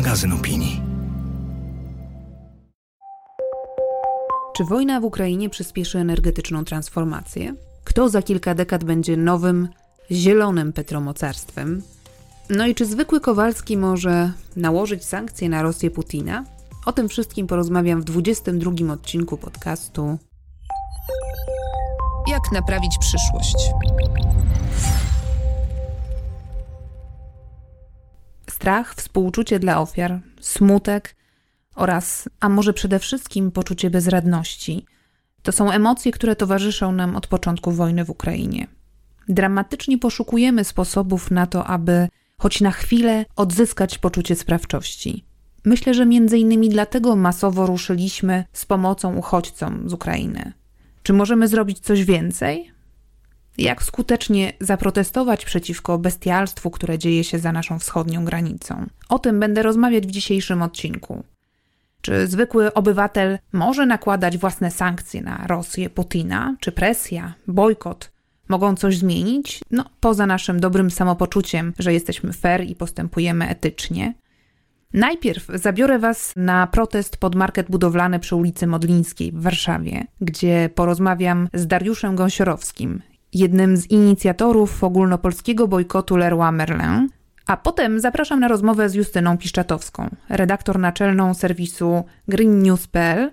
magazyn opinii. Czy wojna w Ukrainie przyspieszy energetyczną transformację? Kto za kilka dekad będzie nowym, zielonym petromocarstwem? No i czy zwykły Kowalski może nałożyć sankcje na Rosję Putina? O tym wszystkim porozmawiam w 22 odcinku podcastu Jak naprawić przyszłość? Strach, współczucie dla ofiar, smutek oraz, a może przede wszystkim, poczucie bezradności. To są emocje, które towarzyszą nam od początku wojny w Ukrainie. Dramatycznie poszukujemy sposobów na to, aby choć na chwilę odzyskać poczucie sprawczości. Myślę, że między innymi dlatego masowo ruszyliśmy z pomocą uchodźcom z Ukrainy. Czy możemy zrobić coś więcej? Jak skutecznie zaprotestować przeciwko bestialstwu, które dzieje się za naszą wschodnią granicą? O tym będę rozmawiać w dzisiejszym odcinku. Czy zwykły obywatel może nakładać własne sankcje na Rosję Putina? Czy presja, bojkot mogą coś zmienić? No, poza naszym dobrym samopoczuciem, że jesteśmy fair i postępujemy etycznie. Najpierw zabiorę Was na protest pod market budowlany przy ulicy Modlińskiej w Warszawie, gdzie porozmawiam z Dariuszem Gąsiorowskim, jednym z inicjatorów ogólnopolskiego bojkotu Leroy Merlin, a potem zapraszam na rozmowę z Justyną Piszczatowską, redaktor naczelną serwisu greennews.pl,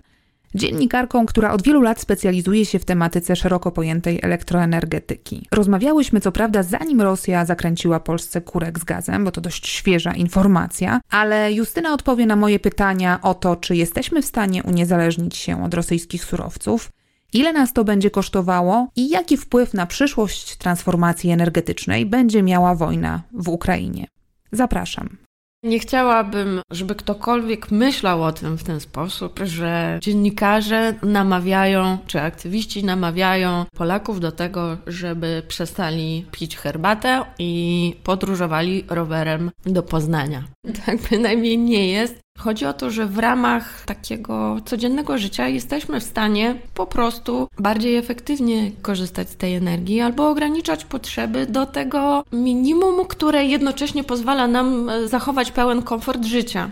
dziennikarką, która od wielu lat specjalizuje się w tematyce szeroko pojętej elektroenergetyki. Rozmawiałyśmy co prawda zanim Rosja zakręciła Polsce kurek z gazem, bo to dość świeża informacja, ale Justyna odpowie na moje pytania o to, czy jesteśmy w stanie uniezależnić się od rosyjskich surowców, ile nas to będzie kosztowało i jaki wpływ na przyszłość transformacji energetycznej będzie miała wojna w Ukrainie. Zapraszam. Nie chciałabym, żeby ktokolwiek myślał o tym w ten sposób, że dziennikarze namawiają, czy aktywiści namawiają Polaków do tego, żeby przestali pić herbatę i podróżowali rowerem do Poznania. Tak bynajmniej nie jest. Chodzi o to, że w ramach takiego codziennego życia jesteśmy w stanie po prostu bardziej efektywnie korzystać z tej energii albo ograniczać potrzeby do tego minimum, które jednocześnie pozwala nam e, zachować pełen komfort życia.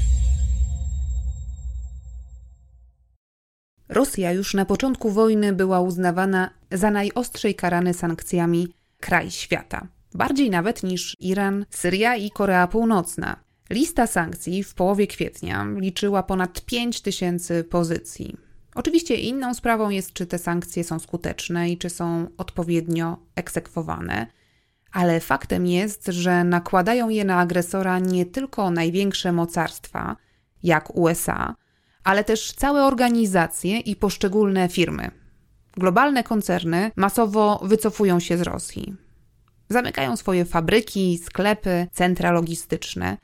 Rosja już na początku wojny była uznawana za najostrzej karany sankcjami kraj świata. Bardziej nawet niż Iran, Syria i Korea Północna. Lista sankcji w połowie kwietnia liczyła ponad 5 tysięcy pozycji. Oczywiście inną sprawą jest, czy te sankcje są skuteczne i czy są odpowiednio egzekwowane, ale faktem jest, że nakładają je na agresora nie tylko największe mocarstwa, jak USA, ale też całe organizacje i poszczególne firmy. Globalne koncerny masowo wycofują się z Rosji. Zamykają swoje fabryki, sklepy, centra logistyczne.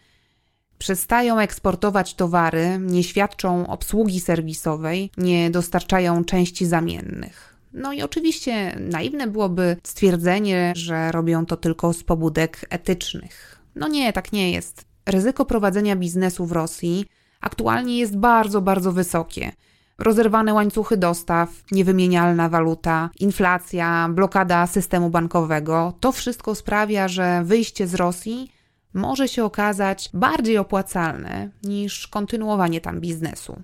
Przestają eksportować towary, nie świadczą obsługi serwisowej, nie dostarczają części zamiennych. No i oczywiście naiwne byłoby stwierdzenie, że robią to tylko z pobudek etycznych. No nie, tak nie jest. Ryzyko prowadzenia biznesu w Rosji aktualnie jest bardzo, bardzo wysokie. Rozerwane łańcuchy dostaw, niewymienialna waluta, inflacja, blokada systemu bankowego to wszystko sprawia, że wyjście z Rosji może się okazać bardziej opłacalne niż kontynuowanie tam biznesu.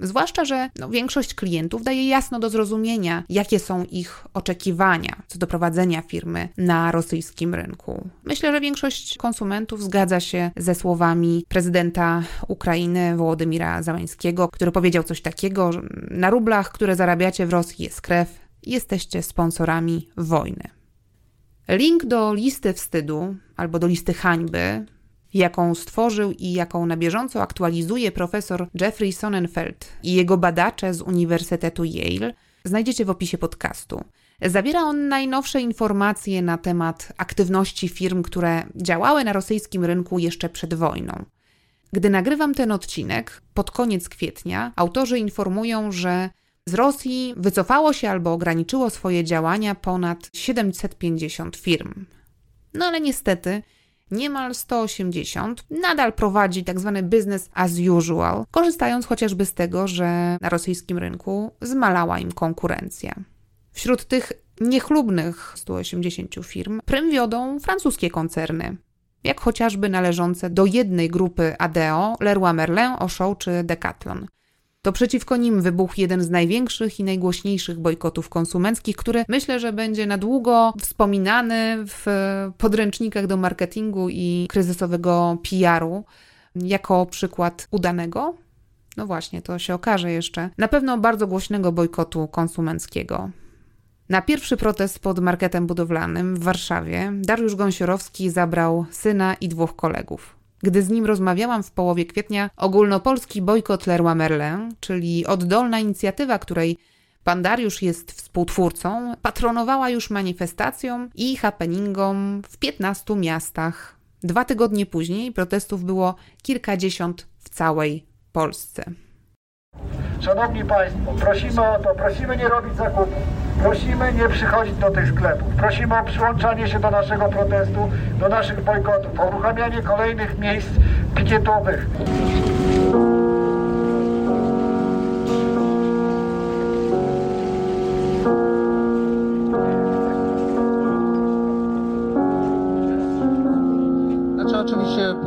Zwłaszcza, że no, większość klientów daje jasno do zrozumienia, jakie są ich oczekiwania co do prowadzenia firmy na rosyjskim rynku. Myślę, że większość konsumentów zgadza się ze słowami prezydenta Ukrainy Wołodymira Załańskiego, który powiedział coś takiego, że na rublach, które zarabiacie w Rosji jest krew, jesteście sponsorami wojny. Link do listy wstydu albo do listy hańby jaką stworzył i jaką na bieżąco aktualizuje profesor Jeffrey Sonnenfeld i jego badacze z Uniwersytetu Yale, znajdziecie w opisie podcastu. Zawiera on najnowsze informacje na temat aktywności firm, które działały na rosyjskim rynku jeszcze przed wojną. Gdy nagrywam ten odcinek, pod koniec kwietnia, autorzy informują, że z Rosji wycofało się albo ograniczyło swoje działania ponad 750 firm. No ale niestety, niemal 180 nadal prowadzi tzw. Tak business as usual, korzystając chociażby z tego, że na rosyjskim rynku zmalała im konkurencja. Wśród tych niechlubnych 180 firm prym wiodą francuskie koncerny, jak chociażby należące do jednej grupy ADO, Leroy Merlin, Auchan czy Decathlon. To przeciwko nim wybuchł jeden z największych i najgłośniejszych bojkotów konsumenckich, który myślę, że będzie na długo wspominany w podręcznikach do marketingu i kryzysowego PR-u jako przykład udanego. No właśnie, to się okaże jeszcze. Na pewno bardzo głośnego bojkotu konsumenckiego. Na pierwszy protest pod marketem budowlanym w Warszawie Dariusz Gąsiorowski zabrał syna i dwóch kolegów. Gdy z nim rozmawiałam w połowie kwietnia, ogólnopolski bojkot Leroy Merlin, czyli oddolna inicjatywa, której pan Dariusz jest współtwórcą, patronowała już manifestacjom i happeningom w 15 miastach. Dwa tygodnie później protestów było kilkadziesiąt w całej Polsce. Szanowni Państwo, prosimy o to, prosimy nie robić zakupów, prosimy nie przychodzić do tych sklepów, prosimy o przyłączanie się do naszego protestu, do naszych bojkotów, o uruchamianie kolejnych miejsc pikietowych.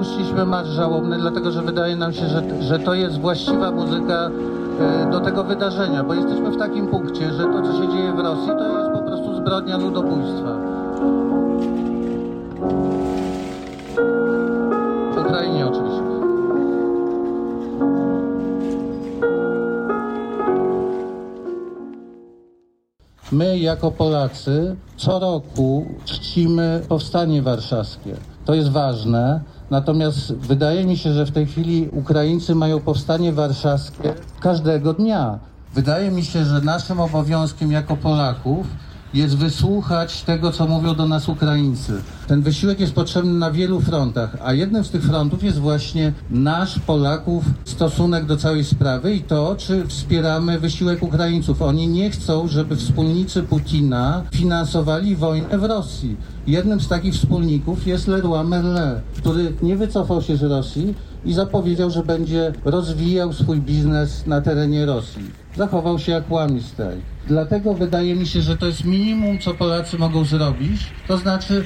Oczywiście puściliśmy marsz żałobny, dlatego że wydaje nam się, że, że to jest właściwa muzyka e, do tego wydarzenia, bo jesteśmy w takim punkcie, że to, co się dzieje w Rosji, to jest po prostu zbrodnia ludobójstwa. W Ukrainie oczywiście. My jako Polacy co roku czcimy powstanie warszawskie. To jest ważne. Natomiast wydaje mi się, że w tej chwili Ukraińcy mają powstanie warszawskie każdego dnia. Wydaje mi się, że naszym obowiązkiem jako Polaków jest wysłuchać tego, co mówią do nas Ukraińcy. Ten wysiłek jest potrzebny na wielu frontach, a jednym z tych frontów jest właśnie nasz, Polaków, stosunek do całej sprawy i to, czy wspieramy wysiłek Ukraińców. Oni nie chcą, żeby wspólnicy Putina finansowali wojnę w Rosji. Jednym z takich wspólników jest Leroy Merlin, który nie wycofał się z Rosji i zapowiedział, że będzie rozwijał swój biznes na terenie Rosji. Zachował się jak łamistaj. Dlatego wydaje mi się, że to jest minimum, co Polacy mogą zrobić. To znaczy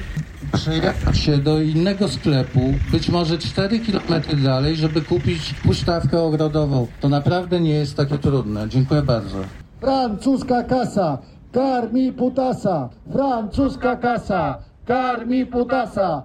przejechać się do innego sklepu, być może 4 km dalej, żeby kupić pusztawkę ogrodową. To naprawdę nie jest takie trudne. Dziękuję bardzo. Francuska kasa, karmi putasa, francuska kasa, karmi putasa.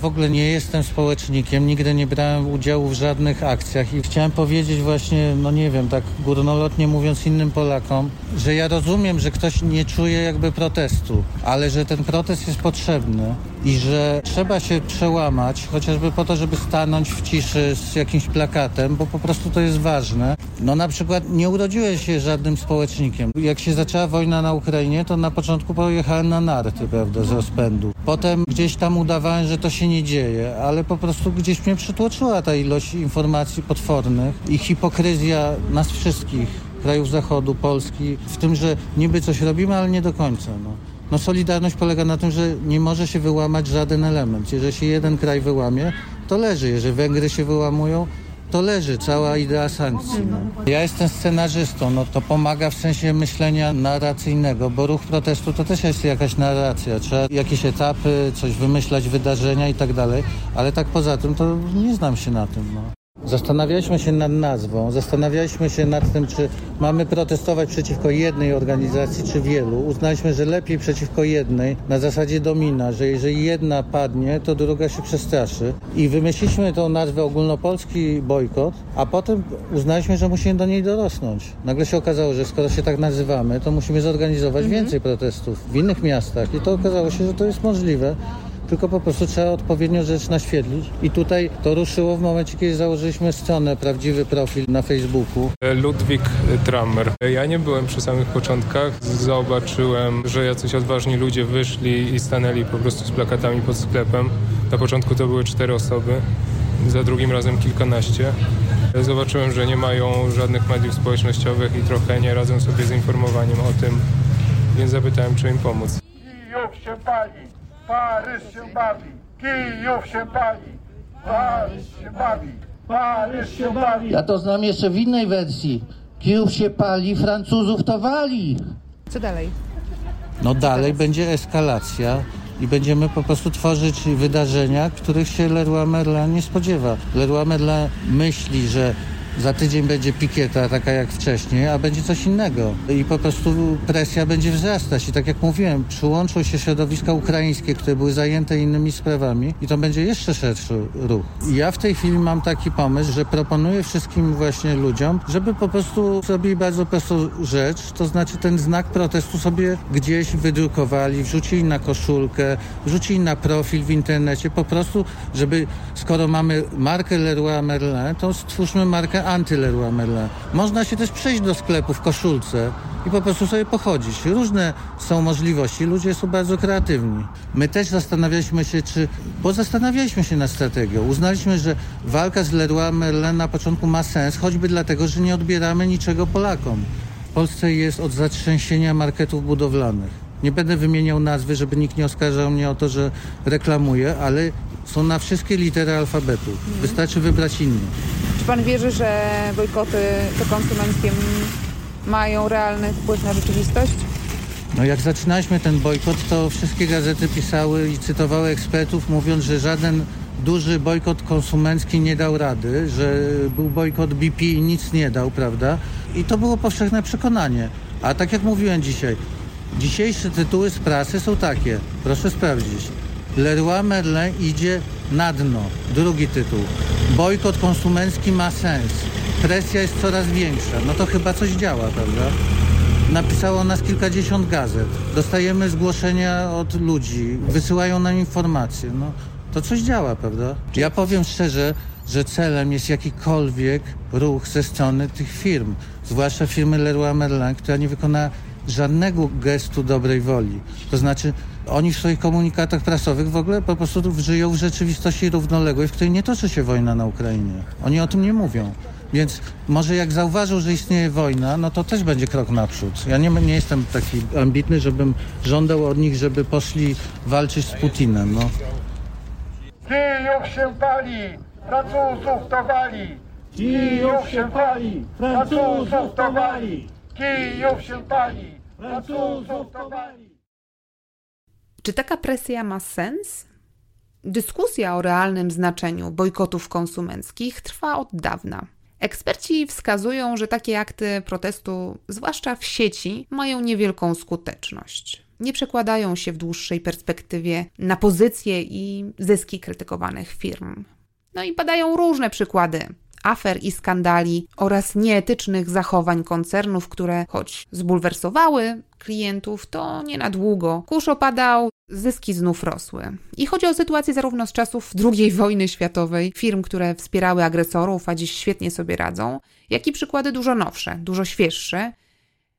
W ogóle nie jestem społecznikiem, nigdy nie brałem udziału w żadnych akcjach i chciałem powiedzieć właśnie, no nie wiem, tak górnolotnie mówiąc innym Polakom, że ja rozumiem, że ktoś nie czuje jakby protestu, ale że ten protest jest potrzebny i że trzeba się przełamać, chociażby po to, żeby stanąć w ciszy z jakimś plakatem, bo po prostu to jest ważne. No na przykład nie urodziłem się żadnym społecznikiem. Jak się zaczęła wojna na Ukrainie, to na początku pojechałem na narty, prawda, z rozpędu. Potem gdzieś tam udawałem, że to się nie dzieje, ale po prostu gdzieś mnie przytłoczyła ta ilość informacji potwornych i hipokryzja nas wszystkich, krajów Zachodu, Polski, w tym, że niby coś robimy, ale nie do końca. No. No solidarność polega na tym, że nie może się wyłamać żaden element. Jeżeli się jeden kraj wyłamie, to leży. Jeżeli Węgry się wyłamują, to leży cała idea sankcji. No. Ja jestem scenarzystą, no to pomaga w sensie myślenia narracyjnego, bo ruch protestu to też jest jakaś narracja. Trzeba jakieś etapy, coś wymyślać, wydarzenia i tak dalej, ale tak poza tym to nie znam się na tym. No. Zastanawialiśmy się nad nazwą, zastanawialiśmy się nad tym, czy mamy protestować przeciwko jednej organizacji, czy wielu. Uznaliśmy, że lepiej przeciwko jednej, na zasadzie domina, że jeżeli jedna padnie, to druga się przestraszy. I wymyśliliśmy tą nazwę ogólnopolski bojkot, a potem uznaliśmy, że musimy do niej dorosnąć. Nagle się okazało, że skoro się tak nazywamy, to musimy zorganizować mhm. więcej protestów w innych miastach. I to okazało się, że to jest możliwe tylko po prostu trzeba odpowiednio rzecz naświetlić. I tutaj to ruszyło w momencie, kiedy założyliśmy stronę, prawdziwy profil na Facebooku. Ludwik Trammer. Ja nie byłem przy samych początkach. Zobaczyłem, że jacyś odważni ludzie wyszli i stanęli po prostu z plakatami pod sklepem. Na początku to były cztery osoby, za drugim razem kilkanaście. Zobaczyłem, że nie mają żadnych mediów społecznościowych i trochę nie radzą sobie z informowaniem o tym, więc zapytałem, czy im pomóc. Kijów się pali, Paryż się bawi, Kijów się pali, Paryż się bawi, Paryż się bawi. Ja to znam jeszcze w innej wersji. Kijów się pali, Francuzów to wali. Co dalej? No dalej będzie eskalacja i będziemy po prostu tworzyć wydarzenia, których się Leroy Merlin nie spodziewa. Leroy Merlin myśli, że za tydzień będzie pikieta taka jak wcześniej, a będzie coś innego. I po prostu presja będzie wzrastać. I tak jak mówiłem, przyłączą się środowiska ukraińskie, które były zajęte innymi sprawami i to będzie jeszcze szerszy ruch. I ja w tej chwili mam taki pomysł, że proponuję wszystkim właśnie ludziom, żeby po prostu zrobili bardzo prostą rzecz, to znaczy ten znak protestu sobie gdzieś wydrukowali, wrzucili na koszulkę, wrzucili na profil w internecie, po prostu, żeby skoro mamy markę Leroy Merlin, to stwórzmy markę anty-Leroy Merlin. Można się też przejść do sklepu w koszulce i po prostu sobie pochodzić. Różne są możliwości, ludzie są bardzo kreatywni. My też zastanawialiśmy się, czy... Bo zastanawialiśmy się nad strategią. Uznaliśmy, że walka z Leroy Merlin na początku ma sens, choćby dlatego, że nie odbieramy niczego Polakom. W Polsce jest od zatrzęsienia marketów budowlanych. Nie będę wymieniał nazwy, żeby nikt nie oskarżał mnie o to, że reklamuję, ale są na wszystkie litery alfabetu. Wystarczy wybrać inne. Pan wierzy, że bojkoty konsumenckie mają realny wpływ na rzeczywistość? No jak zaczynaliśmy ten bojkot, to wszystkie gazety pisały i cytowały ekspertów, mówiąc, że żaden duży bojkot konsumencki nie dał rady, że był bojkot BP i nic nie dał, prawda? I to było powszechne przekonanie. A tak jak mówiłem dzisiaj, dzisiejsze tytuły z prasy są takie, proszę sprawdzić. Leroy Merlin idzie na dno. Drugi tytuł. Bojkot konsumencki ma sens. Presja jest coraz większa. No to chyba coś działa, prawda? Napisało nas kilkadziesiąt gazet. Dostajemy zgłoszenia od ludzi. Wysyłają nam informacje. No to coś działa, prawda? Ja powiem szczerze, że celem jest jakikolwiek ruch ze strony tych firm. Zwłaszcza firmy Leroy Merlin, która nie wykona żadnego gestu dobrej woli. To znaczy oni w swoich komunikatach prasowych w ogóle po prostu żyją w rzeczywistości równoległej, w której nie toczy się wojna na Ukrainie. Oni o tym nie mówią. Więc może jak zauważył, że istnieje wojna, no to też będzie krok naprzód. Ja nie, nie jestem taki ambitny, żebym żądał od nich, żeby poszli walczyć z Putinem. No. Się pali, Francuzów to wali. Się pali, Francuzów to wali. Się pali, Francuzów to wali. Czy taka presja ma sens? Dyskusja o realnym znaczeniu bojkotów konsumenckich trwa od dawna. Eksperci wskazują, że takie akty protestu, zwłaszcza w sieci, mają niewielką skuteczność. Nie przekładają się w dłuższej perspektywie na pozycje i zyski krytykowanych firm. No i padają różne przykłady afer i skandali oraz nieetycznych zachowań koncernów, które choć zbulwersowały klientów, to nie na długo. Kurz opadał, zyski znów rosły. I chodzi o sytuację zarówno z czasów II wojny światowej, firm, które wspierały agresorów, a dziś świetnie sobie radzą, jak i przykłady dużo nowsze, dużo świeższe.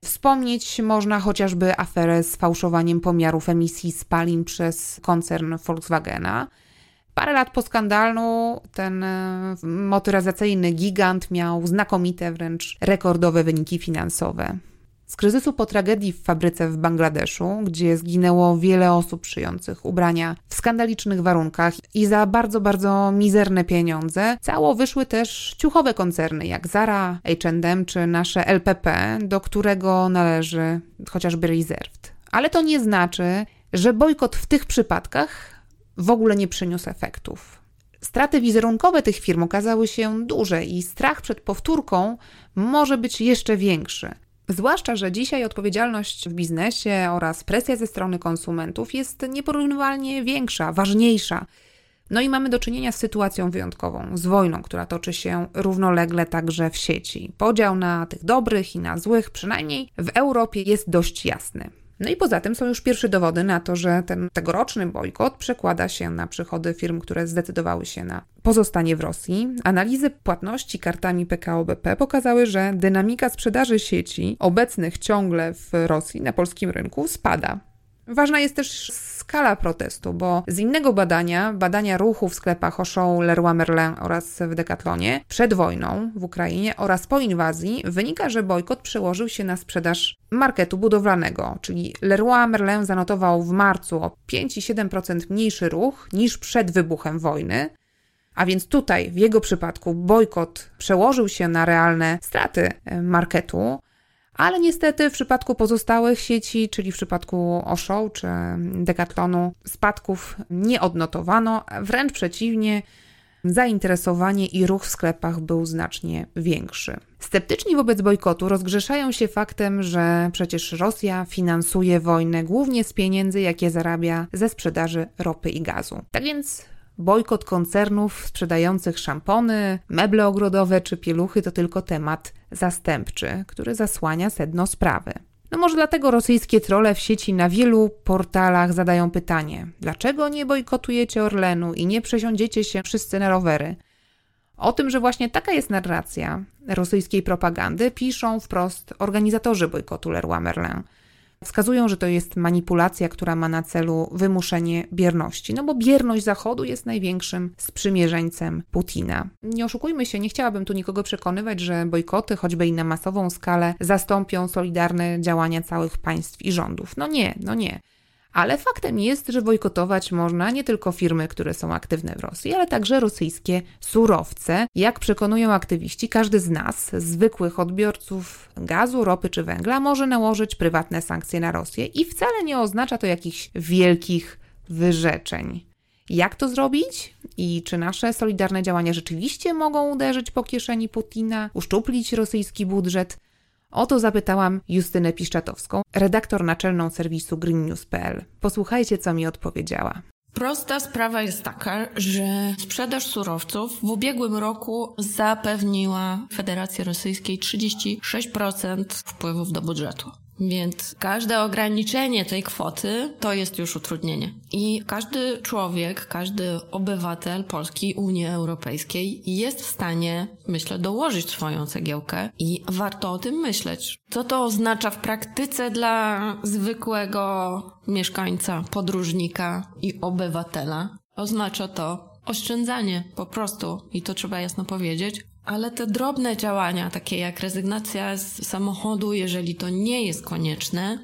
Wspomnieć można chociażby aferę z fałszowaniem pomiarów emisji spalin przez koncern Volkswagena – Parę lat po skandalu ten e, motoryzacyjny gigant miał znakomite, wręcz rekordowe wyniki finansowe. Z kryzysu po tragedii w fabryce w Bangladeszu, gdzie zginęło wiele osób szyjących ubrania w skandalicznych warunkach i za bardzo, bardzo mizerne pieniądze, cało wyszły też ciuchowe koncerny jak Zara, H&M czy nasze LPP, do którego należy chociażby Reserved. Ale to nie znaczy, że bojkot w tych przypadkach w ogóle nie przyniósł efektów. Straty wizerunkowe tych firm okazały się duże i strach przed powtórką może być jeszcze większy. Zwłaszcza, że dzisiaj odpowiedzialność w biznesie oraz presja ze strony konsumentów jest nieporównywalnie większa, ważniejsza. No i mamy do czynienia z sytuacją wyjątkową, z wojną, która toczy się równolegle także w sieci. Podział na tych dobrych i na złych, przynajmniej w Europie, jest dość jasny. No i poza tym są już pierwsze dowody na to, że ten tegoroczny bojkot przekłada się na przychody firm, które zdecydowały się na pozostanie w Rosji. Analizy płatności kartami PKO BP pokazały, że dynamika sprzedaży sieci obecnych ciągle w Rosji na polskim rynku spada. Ważna jest też skala protestu, bo z innego badania, badania ruchu w sklepach Auchan, Leroy Merlin oraz w Decathlonie przed wojną w Ukrainie oraz po inwazji wynika, że bojkot przełożył się na sprzedaż marketu budowlanego, czyli Leroy Merlin zanotował w marcu o 5,7% mniejszy ruch niż przed wybuchem wojny, a więc tutaj w jego przypadku bojkot przełożył się na realne straty e, marketu, ale niestety w przypadku pozostałych sieci, czyli w przypadku Osho czy Decathlonu, spadków nie odnotowano, wręcz przeciwnie, zainteresowanie i ruch w sklepach był znacznie większy. Sceptyczni wobec bojkotu rozgrzeszają się faktem, że przecież Rosja finansuje wojnę głównie z pieniędzy, jakie zarabia ze sprzedaży ropy i gazu. Tak więc bojkot koncernów sprzedających szampony, meble ogrodowe czy pieluchy to tylko temat zastępczy, który zasłania sedno sprawy. No może dlatego rosyjskie trole w sieci na wielu portalach zadają pytanie: dlaczego nie bojkotujecie Orlenu i nie przesiądziecie się wszyscy na rowery? O tym, że właśnie taka jest narracja rosyjskiej propagandy, piszą wprost organizatorzy bojkotu Leroy Merlin. Wskazują, że to jest manipulacja, która ma na celu wymuszenie bierności, no bo bierność Zachodu jest największym sprzymierzeńcem Putina. Nie oszukujmy się, nie chciałabym tu nikogo przekonywać, że bojkoty, choćby i na masową skalę, zastąpią solidarne działania całych państw i rządów. No nie, no nie. Ale faktem jest, że bojkotować można nie tylko firmy, które są aktywne w Rosji, ale także rosyjskie surowce. Jak przekonują aktywiści, każdy z nas, zwykłych odbiorców gazu, ropy czy węgla, może nałożyć prywatne sankcje na Rosję i wcale nie oznacza to jakichś wielkich wyrzeczeń. Jak to zrobić? I czy nasze solidarne działania rzeczywiście mogą uderzyć po kieszeni Putina, uszczuplić rosyjski budżet? O to zapytałam Justynę Piszczatowską, redaktor naczelną serwisu greennews.pl. Posłuchajcie, co mi odpowiedziała. Prosta sprawa jest taka, że sprzedaż surowców w ubiegłym roku zapewniła Federacji Rosyjskiej 36% wpływów do budżetu. Więc każde ograniczenie tej kwoty to jest już utrudnienie. I każdy człowiek, każdy obywatel Polski, Unii Europejskiej jest w stanie, myślę, dołożyć swoją cegiełkę i warto o tym myśleć. Co to oznacza w praktyce dla zwykłego mieszkańca, podróżnika i obywatela? Oznacza to oszczędzanie po prostu i to trzeba jasno powiedzieć, ale te drobne działania, takie jak rezygnacja z samochodu, jeżeli to nie jest konieczne,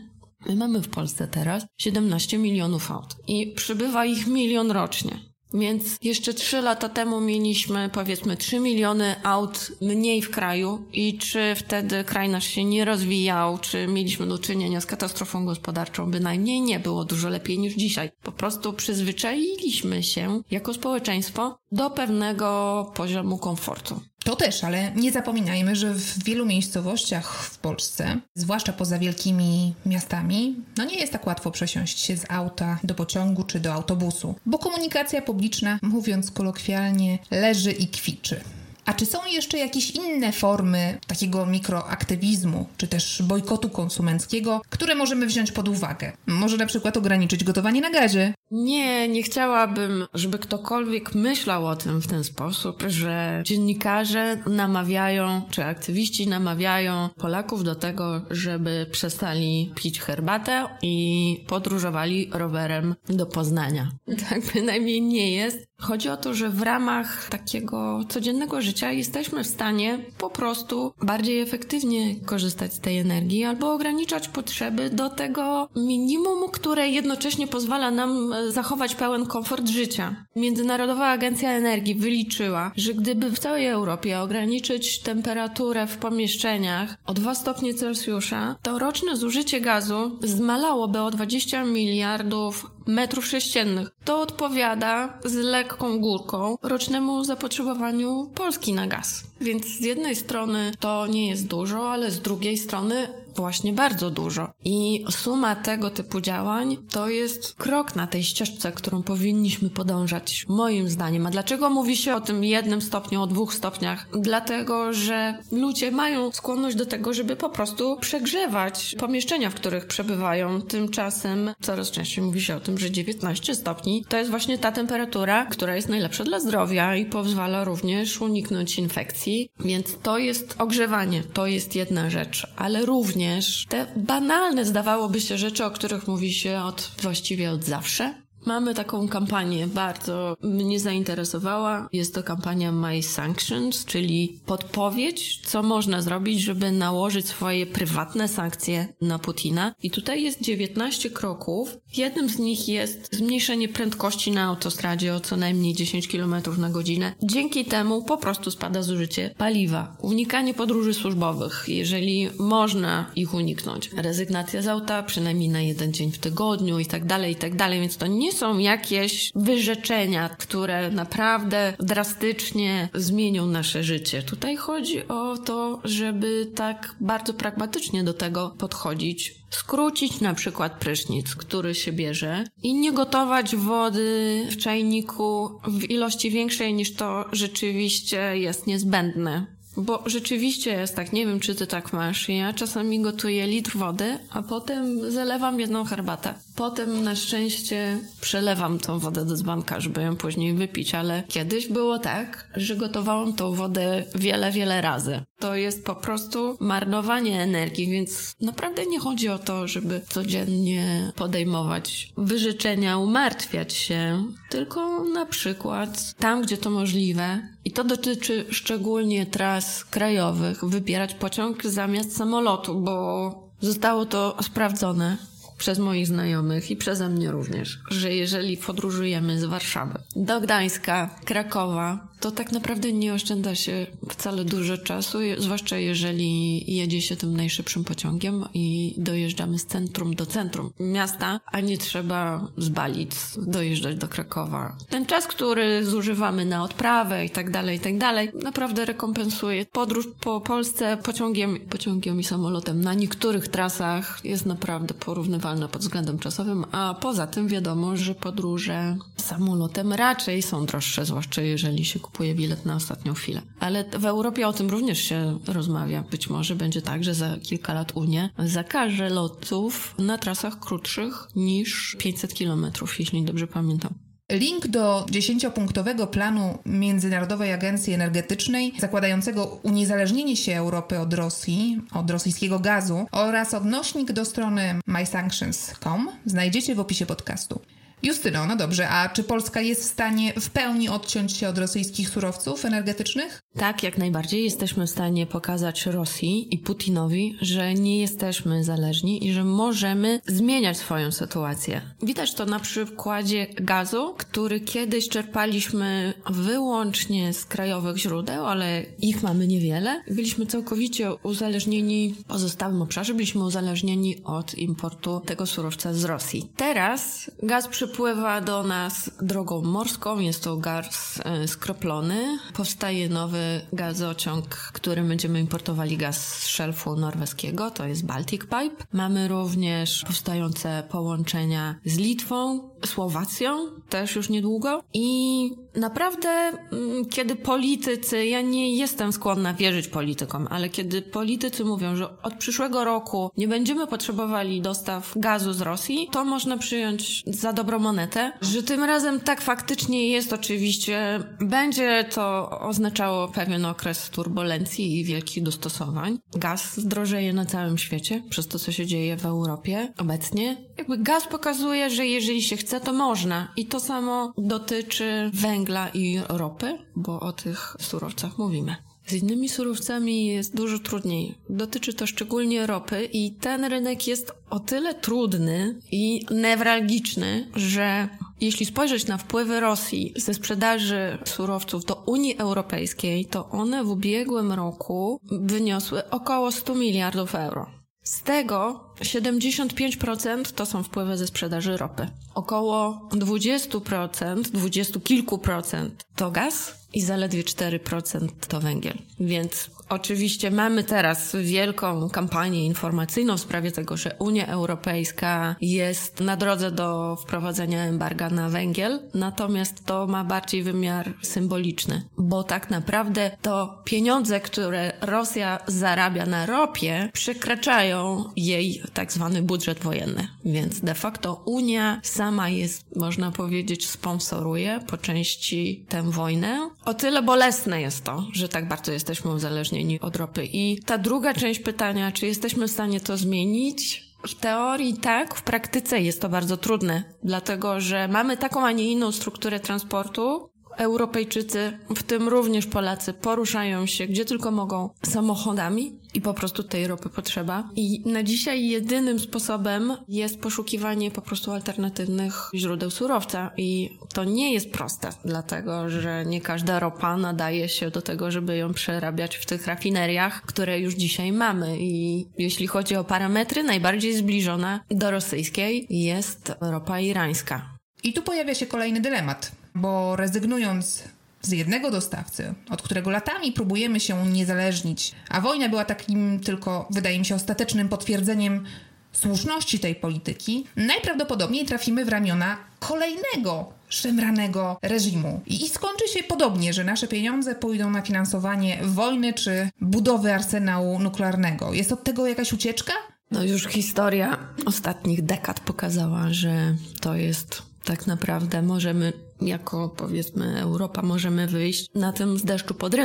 my mamy w Polsce teraz 17 milionów aut i przybywa ich milion rocznie. Więc jeszcze 3 lata temu mieliśmy powiedzmy 3 miliony aut mniej w kraju i czy wtedy kraj nasz się nie rozwijał, czy mieliśmy do czynienia z katastrofą gospodarczą, bynajmniej nie było dużo lepiej niż dzisiaj. Po prostu przyzwyczailiśmy się jako społeczeństwo do pewnego poziomu komfortu. To też, ale nie zapominajmy, że w wielu miejscowościach w Polsce, zwłaszcza poza wielkimi miastami, no nie jest tak łatwo przesiąść się z auta do pociągu czy do autobusu, bo komunikacja publiczna, mówiąc kolokwialnie, leży i kwiczy. A czy są jeszcze jakieś inne formy takiego mikroaktywizmu, czy też bojkotu konsumenckiego, które możemy wziąć pod uwagę? Może na przykład ograniczyć gotowanie na gazie, nie, nie chciałabym, żeby ktokolwiek myślał o tym w ten sposób, że dziennikarze namawiają, czy aktywiści namawiają Polaków do tego, żeby przestali pić herbatę i podróżowali rowerem do Poznania. Tak bynajmniej nie jest. Chodzi o to, że w ramach takiego codziennego życia jesteśmy w stanie po prostu bardziej efektywnie korzystać z tej energii albo ograniczać potrzeby do tego minimum, które jednocześnie pozwala nam zachować pełen komfort życia. Międzynarodowa Agencja Energii wyliczyła, że gdyby w całej Europie ograniczyć temperaturę w pomieszczeniach o 2 stopnie Celsjusza, to roczne zużycie gazu zmalałoby o 20 miliardów metrów sześciennych. To odpowiada z lekką górką rocznemu zapotrzebowaniu Polski na gaz. Więc z jednej strony to nie jest dużo, ale z drugiej strony właśnie bardzo dużo. I suma tego typu działań to jest krok na tej ścieżce, którą powinniśmy podążać, moim zdaniem. A dlaczego mówi się o tym jednym stopniu, o dwóch stopniach? Dlatego, że ludzie mają skłonność do tego, żeby po prostu przegrzewać pomieszczenia, w których przebywają. Tymczasem coraz częściej mówi się o tym, że 19 stopni to jest właśnie ta temperatura, która jest najlepsza dla zdrowia i pozwala również uniknąć infekcji. Więc to jest ogrzewanie, to jest jedna rzecz, ale również również. Te banalne, zdawałoby się, rzeczy, o których mówi się od właściwie od zawsze, Mamy taką kampanię, bardzo mnie zainteresowała. Jest to kampania My Sanctions, czyli podpowiedź, co można zrobić, żeby nałożyć swoje prywatne sankcje na Putina. I tutaj jest 19 kroków. Jednym z nich jest zmniejszenie prędkości na autostradzie o co najmniej 10 km na godzinę. Dzięki temu po prostu spada zużycie paliwa. Unikanie podróży służbowych, jeżeli można ich uniknąć. Rezygnacja z auta przynajmniej na jeden dzień w tygodniu i tak dalej, i tak dalej. Więc to nie są jakieś wyrzeczenia, które naprawdę drastycznie zmienią nasze życie. Tutaj chodzi o to, żeby tak bardzo pragmatycznie do tego podchodzić. Skrócić na przykład prysznic, który się bierze i nie gotować wody w czajniku w ilości większej niż to rzeczywiście jest niezbędne. Bo rzeczywiście jest tak, nie wiem czy ty tak masz. Ja czasami gotuję litr wody, a potem zalewam jedną herbatę. Potem na szczęście przelewam tą wodę do dzbanka, żeby ją później wypić, ale kiedyś było tak, że gotowałam tą wodę wiele, wiele razy. To jest po prostu marnowanie energii, więc naprawdę nie chodzi o to, żeby codziennie podejmować wyrzeczenia, umartwiać się, tylko na przykład tam, gdzie to możliwe, i to dotyczy szczególnie tras krajowych, wybierać pociąg zamiast samolotu, bo zostało to sprawdzone przez moich znajomych i przeze mnie również, że jeżeli podróżujemy z Warszawy do Gdańska, Krakowa, to tak naprawdę nie oszczędza się wcale dużo czasu, zwłaszcza jeżeli jedzie się tym najszybszym pociągiem i dojeżdżamy z centrum do centrum miasta, a nie trzeba z Balic dojeżdżać do Krakowa. Ten czas, który zużywamy na odprawę i tak dalej, i tak dalej, naprawdę rekompensuje. Podróż po Polsce pociągiem, pociągiem i samolotem na niektórych trasach jest naprawdę porównywalna pod względem czasowym, a poza tym wiadomo, że podróże samolotem raczej są droższe, zwłaszcza jeżeli się kupuje kupuje bilet na ostatnią chwilę. Ale w Europie o tym również się rozmawia. Być może będzie tak, że za kilka lat Unia zakaże lotów na trasach krótszych niż 500 km, jeśli dobrze pamiętam. Link do dziesięciopunktowego planu Międzynarodowej Agencji Energetycznej zakładającego uniezależnienie się Europy od Rosji, od rosyjskiego gazu oraz odnośnik do strony mysanctions.com znajdziecie w opisie podcastu. Justyno, no dobrze, a czy Polska jest w stanie w pełni odciąć się od rosyjskich surowców energetycznych? Tak, jak najbardziej jesteśmy w stanie pokazać Rosji i Putinowi, że nie jesteśmy zależni i że możemy zmieniać swoją sytuację. Widać to na przykładzie gazu, który kiedyś czerpaliśmy wyłącznie z krajowych źródeł, ale ich mamy niewiele. Byliśmy całkowicie uzależnieni w pozostałym obszarze, byliśmy uzależnieni od importu tego surowca z Rosji. Teraz gaz przypływa do nas drogą morską, jest to gaz e, skroplony. Powstaje nowy gazociąg, którym będziemy importowali gaz z szelfu norweskiego, to jest Baltic Pipe. Mamy również powstające połączenia z Litwą, Słowacją, też już niedługo. I naprawdę, mm, kiedy politycy, ja nie jestem skłonna wierzyć politykom, ale kiedy politycy mówią, że od przyszłego roku nie będziemy potrzebowali dostaw gazu z Rosji, to można przyjąć za dobrą monetę, że tym razem tak faktycznie jest oczywiście. Będzie to oznaczało pewien okres turbulencji i wielkich dostosowań. Gaz zdrożeje na całym świecie przez to, co się dzieje w Europie obecnie. Jakby gaz pokazuje, że jeżeli się chce, to można. I to samo dotyczy węgla i ropy, bo o tych surowcach mówimy. Z innymi surowcami jest dużo trudniej. Dotyczy to szczególnie ropy i ten rynek jest o tyle trudny i newralgiczny, że jeśli spojrzeć na wpływy Rosji ze sprzedaży surowców do Unii Europejskiej, to one w ubiegłym roku wyniosły około 100 miliardów euro. Z tego 75% to są wpływy ze sprzedaży ropy. Około 20%, 20 kilku procent to gaz i zaledwie 4% to węgiel. Więc oczywiście mamy teraz wielką kampanię informacyjną w sprawie tego, że Unia Europejska jest na drodze do wprowadzenia embarga na węgiel, natomiast to ma bardziej wymiar symboliczny, bo tak naprawdę to pieniądze, które Rosja zarabia na ropie, przekraczają jej tak zwany budżet wojenny. Więc de facto Unia sama jest, można powiedzieć, sponsoruje po części tę wojnę. O tyle bolesne jest to, że tak bardzo jesteśmy uzależnieni od ropy. I ta druga część pytania, czy jesteśmy w stanie to zmienić? W teorii tak, w praktyce jest to bardzo trudne, dlatego że mamy taką, a nie inną strukturę transportu, Europejczycy, w tym również Polacy, poruszają się gdzie tylko mogą samochodami i po prostu tej ropy potrzeba. I na dzisiaj jedynym sposobem jest poszukiwanie po prostu alternatywnych źródeł surowca. I to nie jest proste, dlatego że nie każda ropa nadaje się do tego, żeby ją przerabiać w tych rafineriach, które już dzisiaj mamy. I jeśli chodzi o parametry, najbardziej zbliżona do rosyjskiej jest ropa irańska. I tu pojawia się kolejny dylemat bo rezygnując z jednego dostawcy, od którego latami próbujemy się uniezależnić, a wojna była takim tylko, wydaje mi się, ostatecznym potwierdzeniem słuszności tej polityki, najprawdopodobniej trafimy w ramiona kolejnego szemranego reżimu. I, I skończy się podobnie, że nasze pieniądze pójdą na finansowanie wojny czy budowy arsenału nuklearnego. Jest od tego jakaś ucieczka? No już historia ostatnich dekad pokazała, że to jest tak naprawdę możemy, jako powiedzmy Europa, możemy wyjść na tym z deszczu pod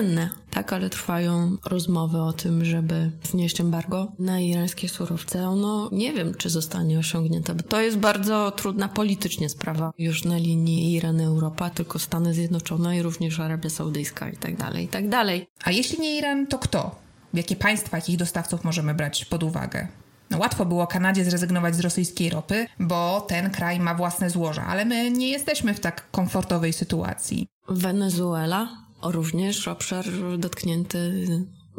tak? Ale trwają rozmowy o tym, żeby znieść embargo na irańskie surowce. Ono nie wiem, czy zostanie osiągnięte, bo to jest bardzo trudna politycznie sprawa już na linii Iran-Europa, tylko Stany Zjednoczone i również Arabia Saudyjska i tak dalej, i tak dalej. A jeśli nie Iran, to kto? Jakie państwa, jakich dostawców możemy brać pod uwagę? No, łatwo było Kanadzie zrezygnować z rosyjskiej ropy, bo ten kraj ma własne złoża, ale my nie jesteśmy w tak komfortowej sytuacji. Wenezuela również obszar dotknięty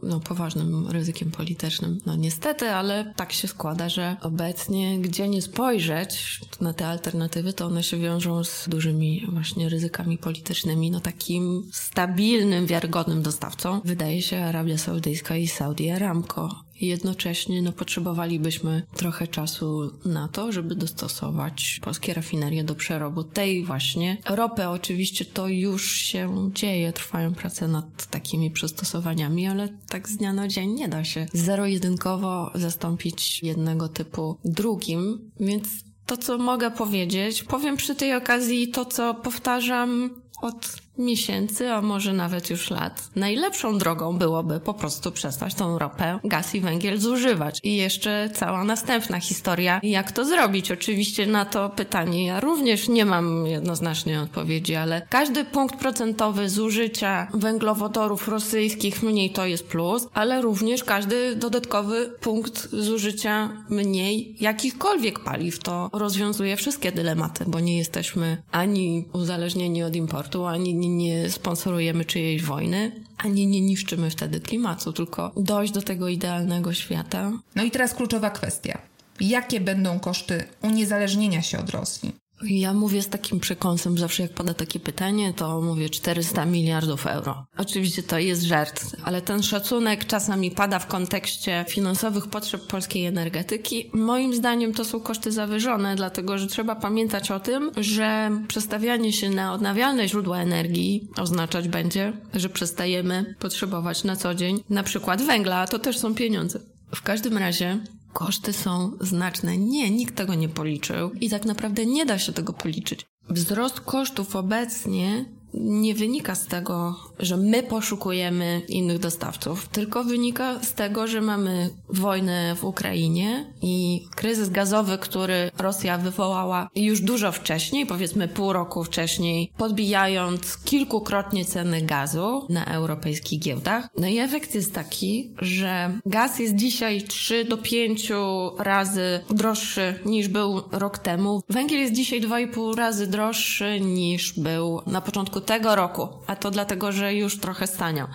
no, poważnym ryzykiem politycznym. No niestety, ale tak się składa, że obecnie gdzie nie spojrzeć na te alternatywy, to one się wiążą z dużymi właśnie ryzykami politycznymi. No takim stabilnym, wiarygodnym dostawcą wydaje się Arabia Saudyjska i Saudi Aramco jednocześnie no, potrzebowalibyśmy trochę czasu na to, żeby dostosować polskie rafinerie do przerobu tej właśnie ropy. Oczywiście to już się dzieje, trwają prace nad takimi przystosowaniami, ale tak z dnia na dzień nie da się zero-jedynkowo zastąpić jednego typu drugim, więc to, co mogę powiedzieć, powiem przy tej okazji to, co powtarzam od miesięcy, a może nawet już lat. Najlepszą drogą byłoby po prostu przestać tą ropę, gaz i węgiel zużywać. I jeszcze cała następna historia, jak to zrobić. Oczywiście na to pytanie ja również nie mam jednoznacznej odpowiedzi, ale każdy punkt procentowy zużycia węglowodorów rosyjskich mniej to jest plus, ale również każdy dodatkowy punkt zużycia mniej jakichkolwiek paliw to rozwiązuje wszystkie dylematy, bo nie jesteśmy ani uzależnieni od importu, ani nie nie sponsorujemy czyjejś wojny, ani nie niszczymy wtedy klimatu, tylko dojść do tego idealnego świata. No i teraz kluczowa kwestia. Jakie będą koszty uniezależnienia się od Rosji? Ja mówię z takim przekąsem, zawsze jak pada takie pytanie, to mówię 400 miliardów euro. Oczywiście to jest żart, ale ten szacunek czasami pada w kontekście finansowych potrzeb polskiej energetyki. Moim zdaniem to są koszty zawyżone, dlatego że trzeba pamiętać o tym, że przestawianie się na odnawialne źródła energii oznaczać będzie, że przestajemy potrzebować na co dzień na przykład węgla, a to też są pieniądze. W każdym razie koszty są znaczne. Nie, nikt tego nie policzył i tak naprawdę nie da się tego policzyć. Wzrost kosztów obecnie nie wynika z tego, że my poszukujemy innych dostawców, tylko wynika z tego, że mamy wojnę w Ukrainie i kryzys gazowy, który Rosja wywołała już dużo wcześniej, powiedzmy pół roku wcześniej, podbijając kilkukrotnie ceny gazu na europejskich giełdach. No i efekt jest taki, że gaz jest dzisiaj 3 do 5 razy droższy niż był rok temu. Węgiel jest dzisiaj 2,5 razy droższy niż był na początku tego roku, a to dlatego, że już trochę staniał.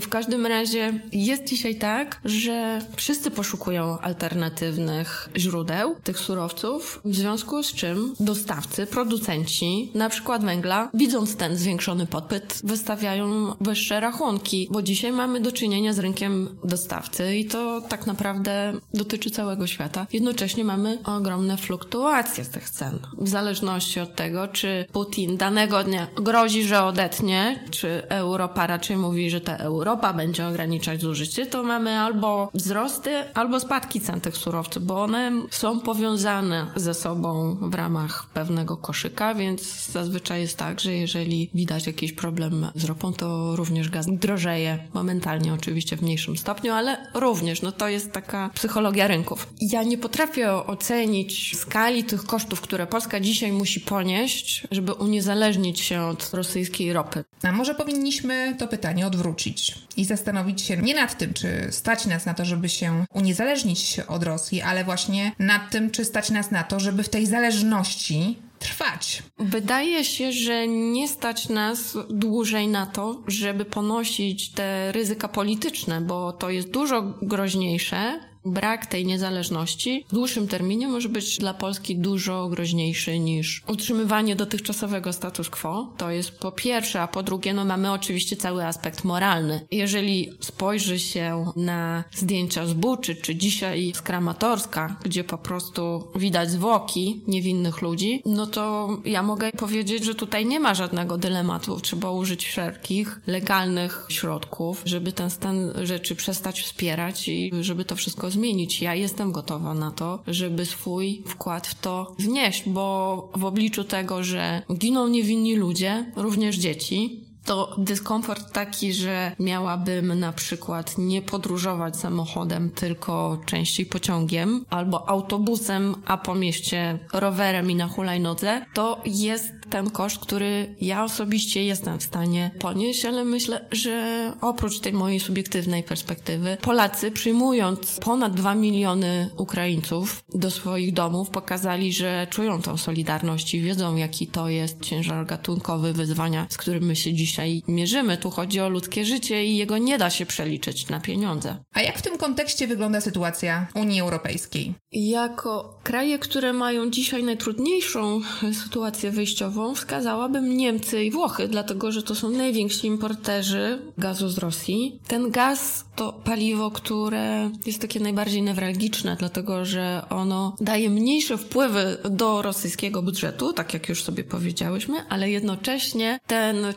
W każdym razie jest dzisiaj tak, że wszyscy poszukują alternatywnych źródeł tych surowców, w związku z czym dostawcy, producenci, na przykład węgla, widząc ten zwiększony popyt, wystawiają wyższe rachunki, bo dzisiaj mamy do czynienia z rynkiem dostawcy i to tak naprawdę dotyczy całego świata. Jednocześnie mamy ogromne fluktuacje z tych cen. W zależności od tego, czy Putin danego dnia grozi, że odetnie, czy Europa raczej mówi, że te euro Europa będzie ograniczać zużycie, to mamy albo wzrosty, albo spadki cen tych surowców, bo one są powiązane ze sobą w ramach pewnego koszyka, więc zazwyczaj jest tak, że jeżeli widać jakiś problem z ropą, to również gaz drożeje momentalnie, oczywiście w mniejszym stopniu, ale również, no to jest taka psychologia rynków. Ja nie potrafię ocenić skali tych kosztów, które Polska dzisiaj musi ponieść, żeby uniezależnić się od rosyjskiej ropy. A może powinniśmy to pytanie odwrócić i zastanowić się nie nad tym, czy stać nas na to, żeby się uniezależnić od Rosji, ale właśnie nad tym, czy stać nas na to, żeby w tej zależności trwać. Wydaje się, że nie stać nas dłużej na to, żeby ponosić te ryzyka polityczne, bo to jest dużo groźniejsze brak tej niezależności w dłuższym terminie może być dla Polski dużo groźniejszy niż utrzymywanie dotychczasowego status quo. To jest po pierwsze, a po drugie, no mamy oczywiście cały aspekt moralny. Jeżeli spojrzy się na zdjęcia z Buczy, czy dzisiaj z Kramatorska, gdzie po prostu widać zwłoki niewinnych ludzi, no to ja mogę powiedzieć, że tutaj nie ma żadnego dylematu. Trzeba użyć wszelkich legalnych środków, żeby ten stan rzeczy przestać wspierać i żeby to wszystko zmienić. Ja jestem gotowa na to, żeby swój wkład w to wnieść, bo w obliczu tego, że giną niewinni ludzie, również dzieci, to dyskomfort taki, że miałabym na przykład nie podróżować samochodem, tylko częściej pociągiem albo autobusem, a po mieście rowerem i na hulajnodze, to jest ten koszt, który ja osobiście jestem w stanie ponieść, ale myślę, że oprócz tej mojej subiektywnej perspektywy, Polacy przyjmując ponad 2 miliony Ukraińców do swoich domów, pokazali, że czują tą solidarność i wiedzą, jaki to jest ciężar gatunkowy wyzwania, z którym my się dzisiaj mierzymy. Tu chodzi o ludzkie życie i jego nie da się przeliczyć na pieniądze. A jak w tym kontekście wygląda sytuacja Unii Europejskiej? Jako kraje, które mają dzisiaj najtrudniejszą sytuację wyjściową, wskazałabym Niemcy i Włochy, dlatego że to są najwięksi importerzy gazu z Rosji. Ten gaz to paliwo, które jest takie najbardziej newralgiczne, dlatego że ono daje mniejsze wpływy do rosyjskiego budżetu, tak jak już sobie powiedziałyśmy, ale jednocześnie ten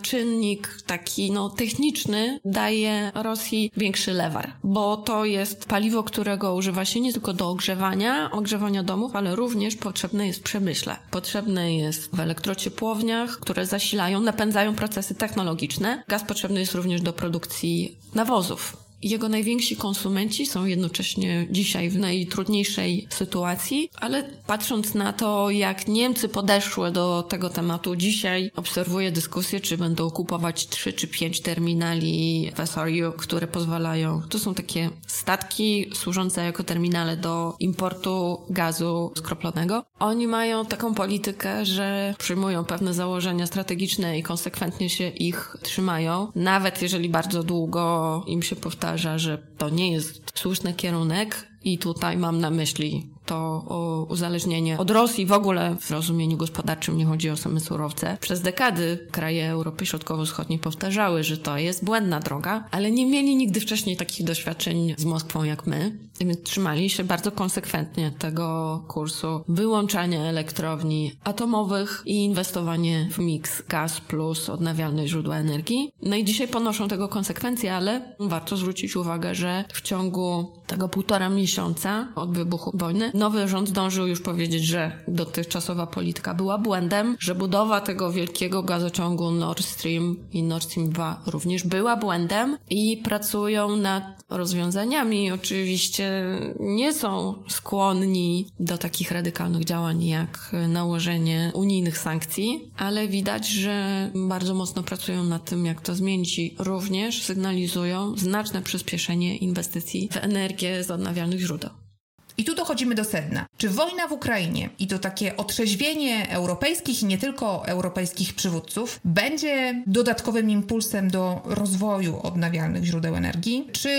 taki no, techniczny daje Rosji większy lewar, bo to jest paliwo, którego używa się nie tylko do ogrzewania, ogrzewania domów, ale również potrzebne jest w przemyśle. Potrzebne jest w elektrociepłowniach, które zasilają, napędzają procesy technologiczne. Gaz potrzebny jest również do produkcji nawozów. Jego najwięksi konsumenci są jednocześnie dzisiaj w najtrudniejszej sytuacji, ale patrząc na to, jak Niemcy podeszły do tego tematu dzisiaj, obserwuję dyskusję, czy będą kupować 3 czy 5 terminali w SRU, które pozwalają. To są takie statki służące jako terminale do importu gazu skroplonego. Oni mają taką politykę, że przyjmują pewne założenia strategiczne i konsekwentnie się ich trzymają, nawet jeżeli bardzo długo im się powtarza że to nie jest słuszny kierunek i tutaj mam na myśli to uzależnienie od Rosji w ogóle w rozumieniu gospodarczym nie chodzi o same surowce. Przez dekady kraje Europy Środkowo-Wschodniej powtarzały, że to jest błędna droga, ale nie mieli nigdy wcześniej takich doświadczeń z Moskwą jak my. Więc trzymali się bardzo konsekwentnie tego kursu wyłączania elektrowni atomowych i inwestowanie w miks gaz plus odnawialne źródła energii. No i dzisiaj ponoszą tego konsekwencje, ale warto zwrócić uwagę, że w ciągu tego półtora miesiąca od wybuchu wojny nowy rząd zdążył już powiedzieć, że dotychczasowa polityka była błędem, że budowa tego wielkiego gazociągu Nord Stream i Nord Stream 2 również była błędem i pracują nad rozwiązaniami. Oczywiście nie są skłonni do takich radykalnych działań jak nałożenie unijnych sankcji, ale widać, że bardzo mocno pracują nad tym, jak to zmienić również sygnalizują znaczne przyspieszenie inwestycji w energię z odnawialnych źródeł. I tu dochodzimy do sedna. Czy wojna w Ukrainie i to takie otrzeźwienie europejskich i nie tylko europejskich przywódców będzie dodatkowym impulsem do rozwoju odnawialnych źródeł energii? Czy,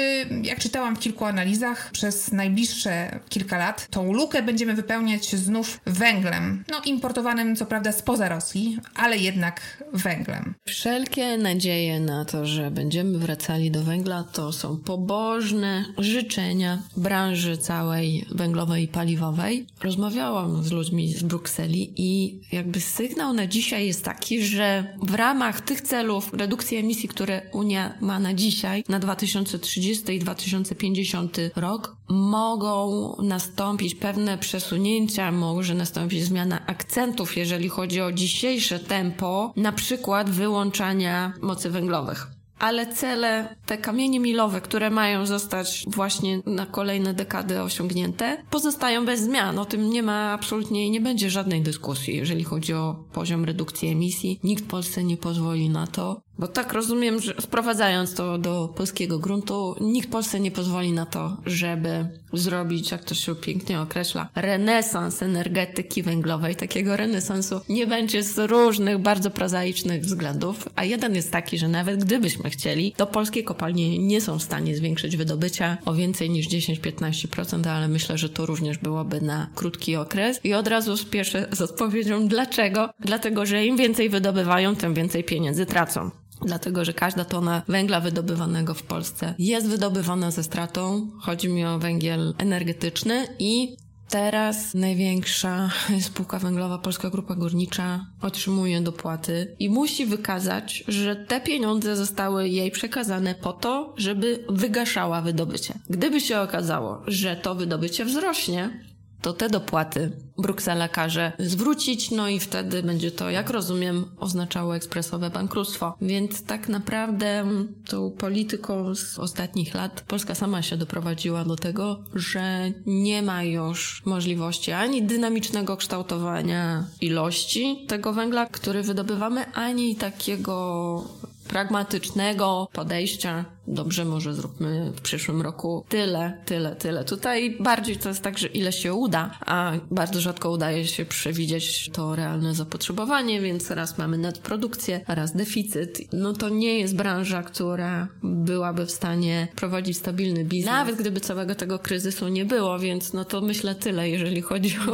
jak czytałam w kilku analizach, przez najbliższe kilka lat tą lukę będziemy wypełniać znów węglem? No, importowanym co prawda spoza Rosji, ale jednak węglem. Wszelkie nadzieje na to, że będziemy wracali do węgla, to są pobożne życzenia branży całej węglowej i paliwowej. Rozmawiałam z ludźmi z Brukseli i jakby sygnał na dzisiaj jest taki, że w ramach tych celów redukcji emisji, które Unia ma na dzisiaj, na 2030 i 2050 rok, mogą nastąpić pewne przesunięcia, może nastąpić zmiana akcentów, jeżeli chodzi o dzisiejsze tempo, na przykład wyłączania mocy węglowych ale cele, te kamienie milowe, które mają zostać właśnie na kolejne dekady osiągnięte, pozostają bez zmian. O tym nie ma absolutnie i nie będzie żadnej dyskusji, jeżeli chodzi o poziom redukcji emisji. Nikt w Polsce nie pozwoli na to. Bo tak rozumiem, że sprowadzając to do polskiego gruntu, nikt Polsce nie pozwoli na to, żeby zrobić, jak to się pięknie określa, renesans energetyki węglowej. Takiego renesansu nie będzie z różnych, bardzo prozaicznych względów, a jeden jest taki, że nawet gdybyśmy chcieli, to polskie kopalnie nie są w stanie zwiększyć wydobycia o więcej niż 10-15%, ale myślę, że to również byłoby na krótki okres. I od razu spieszę z odpowiedzią dlaczego. Dlatego, że im więcej wydobywają, tym więcej pieniędzy tracą dlatego że każda tona węgla wydobywanego w Polsce jest wydobywana ze stratą. Chodzi mi o węgiel energetyczny i Teraz największa spółka węglowa, Polska Grupa Górnicza, otrzymuje dopłaty i musi wykazać, że te pieniądze zostały jej przekazane po to, żeby wygaszała wydobycie. Gdyby się okazało, że to wydobycie wzrośnie, to te dopłaty Bruksela każe zwrócić, no i wtedy będzie to, jak rozumiem, oznaczało ekspresowe bankructwo. Więc tak naprawdę tą polityką z ostatnich lat Polska sama się doprowadziła do tego, że nie ma już możliwości ani dynamicznego kształtowania ilości tego węgla, który wydobywamy, ani takiego pragmatycznego podejścia. Dobrze, może zróbmy w przyszłym roku tyle, tyle, tyle. Tutaj bardziej to jest tak, że ile się uda, a bardzo rzadko udaje się przewidzieć to realne zapotrzebowanie, więc raz mamy nadprodukcję, raz deficyt. No to nie jest branża, która byłaby w stanie prowadzić stabilny biznes. Nawet gdyby całego tego kryzysu nie było, więc no to myślę tyle, jeżeli chodzi o,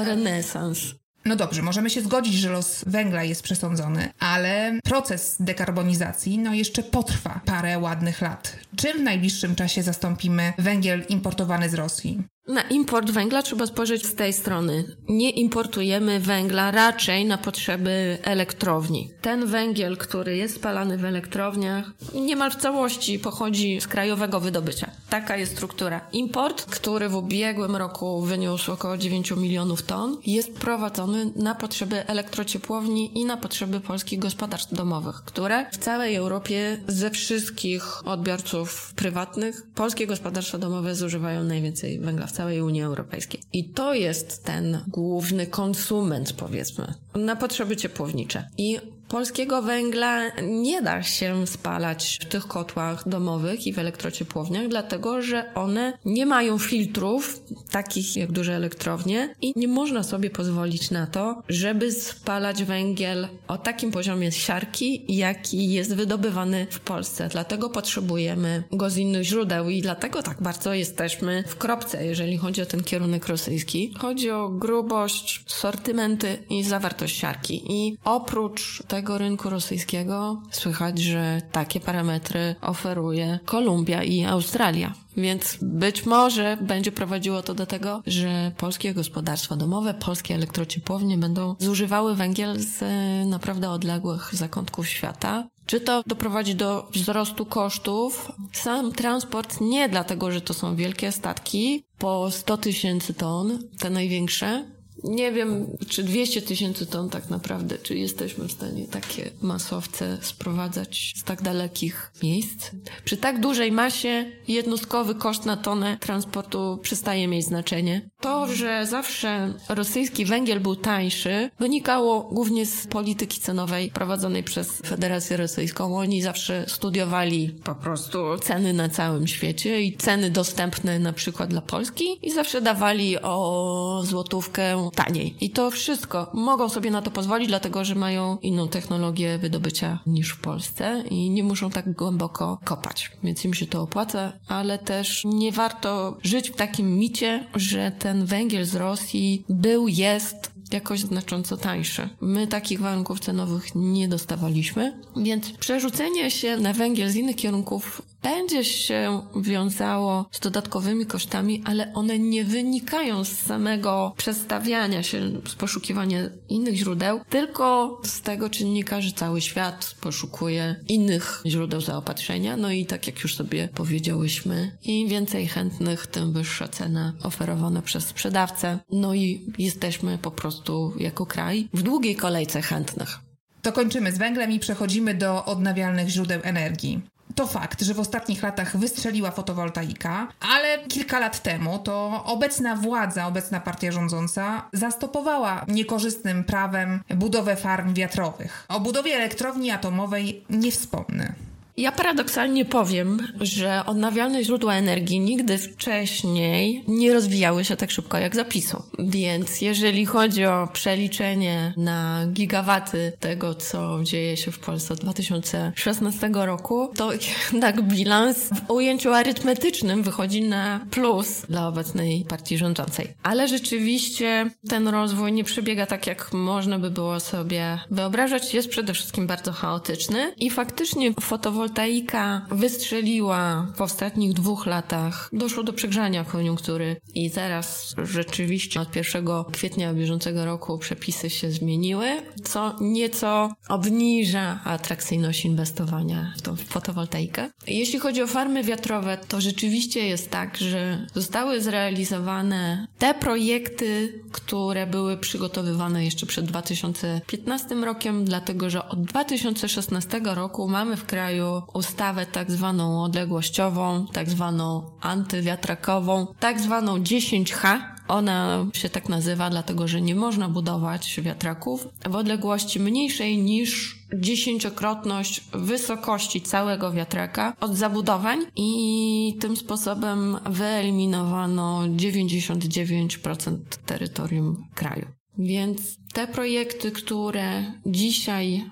o renesans. No dobrze, możemy się zgodzić, że los węgla jest przesądzony, ale proces dekarbonizacji no jeszcze potrwa parę ładnych lat. Czym w najbliższym czasie zastąpimy węgiel importowany z Rosji? Na import węgla trzeba spojrzeć z tej strony. Nie importujemy węgla raczej na potrzeby elektrowni. Ten węgiel, który jest spalany w elektrowniach, niemal w całości pochodzi z krajowego wydobycia. Taka jest struktura. Import, który w ubiegłym roku wyniósł około 9 milionów ton, jest prowadzony na potrzeby elektrociepłowni i na potrzeby polskich gospodarstw domowych, które w całej Europie ze wszystkich odbiorców prywatnych polskie gospodarstwa domowe zużywają najwięcej węgla w całej Unii Europejskiej. I to jest ten główny konsument, powiedzmy, na potrzeby ciepłownicze. I Polskiego węgla nie da się spalać w tych kotłach domowych i w elektrociepłowniach, dlatego że one nie mają filtrów, takich jak duże elektrownie, i nie można sobie pozwolić na to, żeby spalać węgiel o takim poziomie siarki, jaki jest wydobywany w Polsce. Dlatego potrzebujemy go z innych źródeł i dlatego tak bardzo jesteśmy w kropce, jeżeli chodzi o ten kierunek rosyjski. Chodzi o grubość, sortymenty i zawartość siarki. I oprócz tego, całego rynku rosyjskiego słychać, że takie parametry oferuje Kolumbia i Australia. Więc być może będzie prowadziło to do tego, że polskie gospodarstwa domowe, polskie elektrociepłownie będą zużywały węgiel z e, naprawdę odległych zakątków świata. Czy to doprowadzi do wzrostu kosztów? Sam transport nie dlatego, że to są wielkie statki po 100 tysięcy ton, te największe, nie wiem, czy 200 tysięcy ton tak naprawdę, czy jesteśmy w stanie takie masowce sprowadzać z tak dalekich miejsc. Przy tak dużej masie jednostkowy koszt na tonę transportu przestaje mieć znaczenie. To, że zawsze rosyjski węgiel był tańszy, wynikało głównie z polityki cenowej prowadzonej przez Federację Rosyjską. Oni zawsze studiowali po prostu ceny na całym świecie i ceny dostępne na przykład dla Polski i zawsze dawali o złotówkę taniej. I to wszystko mogą sobie na to pozwolić, dlatego że mają inną technologię wydobycia niż w Polsce i nie muszą tak głęboko kopać. Więc im się to opłaca, ale też nie warto żyć w takim micie, że ten węgiel z Rosji był, jest jakoś znacząco tańszy. My takich warunków cenowych nie dostawaliśmy, więc przerzucenie się na węgiel z innych kierunków będzie się wiązało z dodatkowymi kosztami, ale one nie wynikają z samego przestawiania się, z poszukiwania innych źródeł, tylko z tego czynnika, że cały świat poszukuje innych źródeł zaopatrzenia. No i tak jak już sobie powiedziałyśmy, im więcej chętnych, tym wyższa cena oferowana przez sprzedawcę. No i jesteśmy po prostu jako kraj w długiej kolejce chętnych. To kończymy z węglem i przechodzimy do odnawialnych źródeł energii. To fakt, że w ostatnich latach wystrzeliła fotowoltaika, ale kilka lat temu to obecna władza, obecna partia rządząca zastopowała niekorzystnym prawem budowę farm wiatrowych. O budowie elektrowni atomowej nie wspomnę. Ja paradoksalnie powiem, że odnawialne źródła energii nigdy wcześniej nie rozwijały się tak szybko jak zapisu. Więc jeżeli chodzi o przeliczenie na gigawaty tego, co dzieje się w Polsce od 2016 roku, to jednak bilans w ujęciu arytmetycznym wychodzi na plus dla obecnej partii rządzącej. Ale rzeczywiście ten rozwój nie przebiega tak, jak można by było sobie wyobrażać. Jest przede wszystkim bardzo chaotyczny i faktycznie fotowoltaika fotowoltaika wystrzeliła w ostatnich dwóch latach, doszło do przegrzania koniunktury i teraz rzeczywiście od 1 kwietnia bieżącego roku przepisy się zmieniły, co nieco obniża atrakcyjność inwestowania w tą fotowoltaikę. Jeśli chodzi o farmy wiatrowe, to rzeczywiście jest tak, że zostały zrealizowane te projekty, które były przygotowywane jeszcze przed 2015 rokiem, dlatego że od 2016 roku mamy w kraju ustawę tak zwaną odległościową, tak zwaną antywiatrakową, tak zwaną 10H. Ona się tak nazywa, dlatego że nie można budować wiatraków w odległości mniejszej niż dziesięciokrotność wysokości całego wiatraka od zabudowań i tym sposobem wyeliminowano 99% terytorium kraju. Więc te projekty, które dzisiaj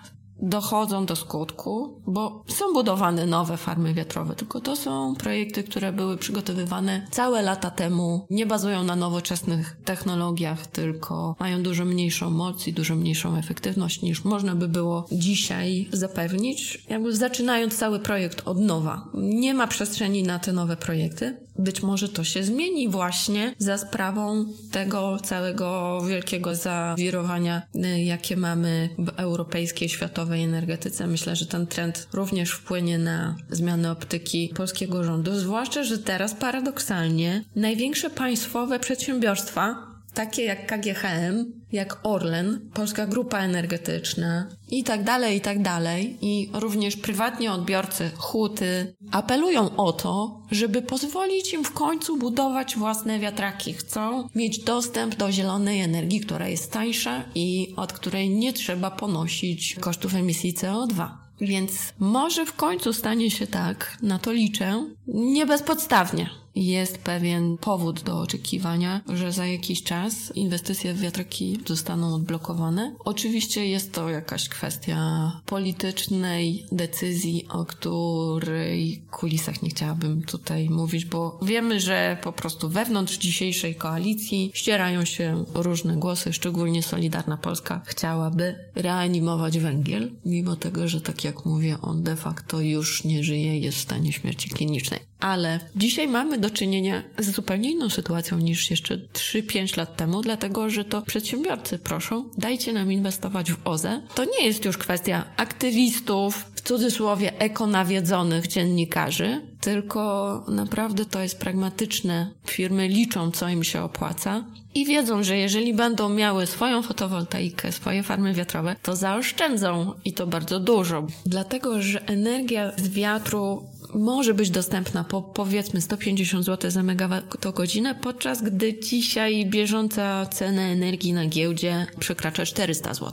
dochodzą do skutku, bo są budowane nowe farmy wiatrowe, tylko to są projekty, które były przygotowywane całe lata temu, nie bazują na nowoczesnych technologiach, tylko mają dużo mniejszą moc i dużo mniejszą efektywność niż można by było dzisiaj zapewnić, jakby zaczynając cały projekt od nowa. Nie ma przestrzeni na te nowe projekty. Być może to się zmieni właśnie za sprawą tego całego wielkiego zawirowania, y, jakie mamy w europejskiej, światowej energetyce. Myślę, że ten trend również wpłynie na zmianę optyki polskiego rządu, zwłaszcza, że teraz paradoksalnie największe państwowe przedsiębiorstwa takie jak KGHM, jak Orlen, Polska Grupa Energetyczna i tak dalej, i tak dalej, i również prywatni odbiorcy, huty, apelują o to, żeby pozwolić im w końcu budować własne wiatraki. Chcą mieć dostęp do zielonej energii, która jest tańsza i od której nie trzeba ponosić kosztów emisji CO2. Więc może w końcu stanie się tak, na to liczę, nie bezpodstawnie, jest pewien powód do oczekiwania, że za jakiś czas inwestycje w wiatraki zostaną odblokowane. Oczywiście jest to jakaś kwestia politycznej decyzji, o której kulisach nie chciałabym tutaj mówić, bo wiemy, że po prostu wewnątrz dzisiejszej koalicji ścierają się różne głosy, szczególnie Solidarna Polska chciałaby reanimować węgiel, mimo tego, że tak jak mówię, on de facto już nie żyje, jest w stanie śmierci klinicznej. Ale dzisiaj mamy do czynienia z zupełnie inną sytuacją niż jeszcze 3-5 lat temu, dlatego że to przedsiębiorcy proszą, dajcie nam inwestować w OZE. To nie jest już kwestia aktywistów, w cudzysłowie ekonawiedzonych dziennikarzy, tylko naprawdę to jest pragmatyczne. Firmy liczą, co im się opłaca i wiedzą, że jeżeli będą miały swoją fotowoltaikę, swoje farmy wiatrowe, to zaoszczędzą i to bardzo dużo. Dlatego, że energia z wiatru może być dostępna po powiedzmy 150 zł za megawattogodzinę, podczas gdy dzisiaj bieżąca cena energii na giełdzie przekracza 400 zł.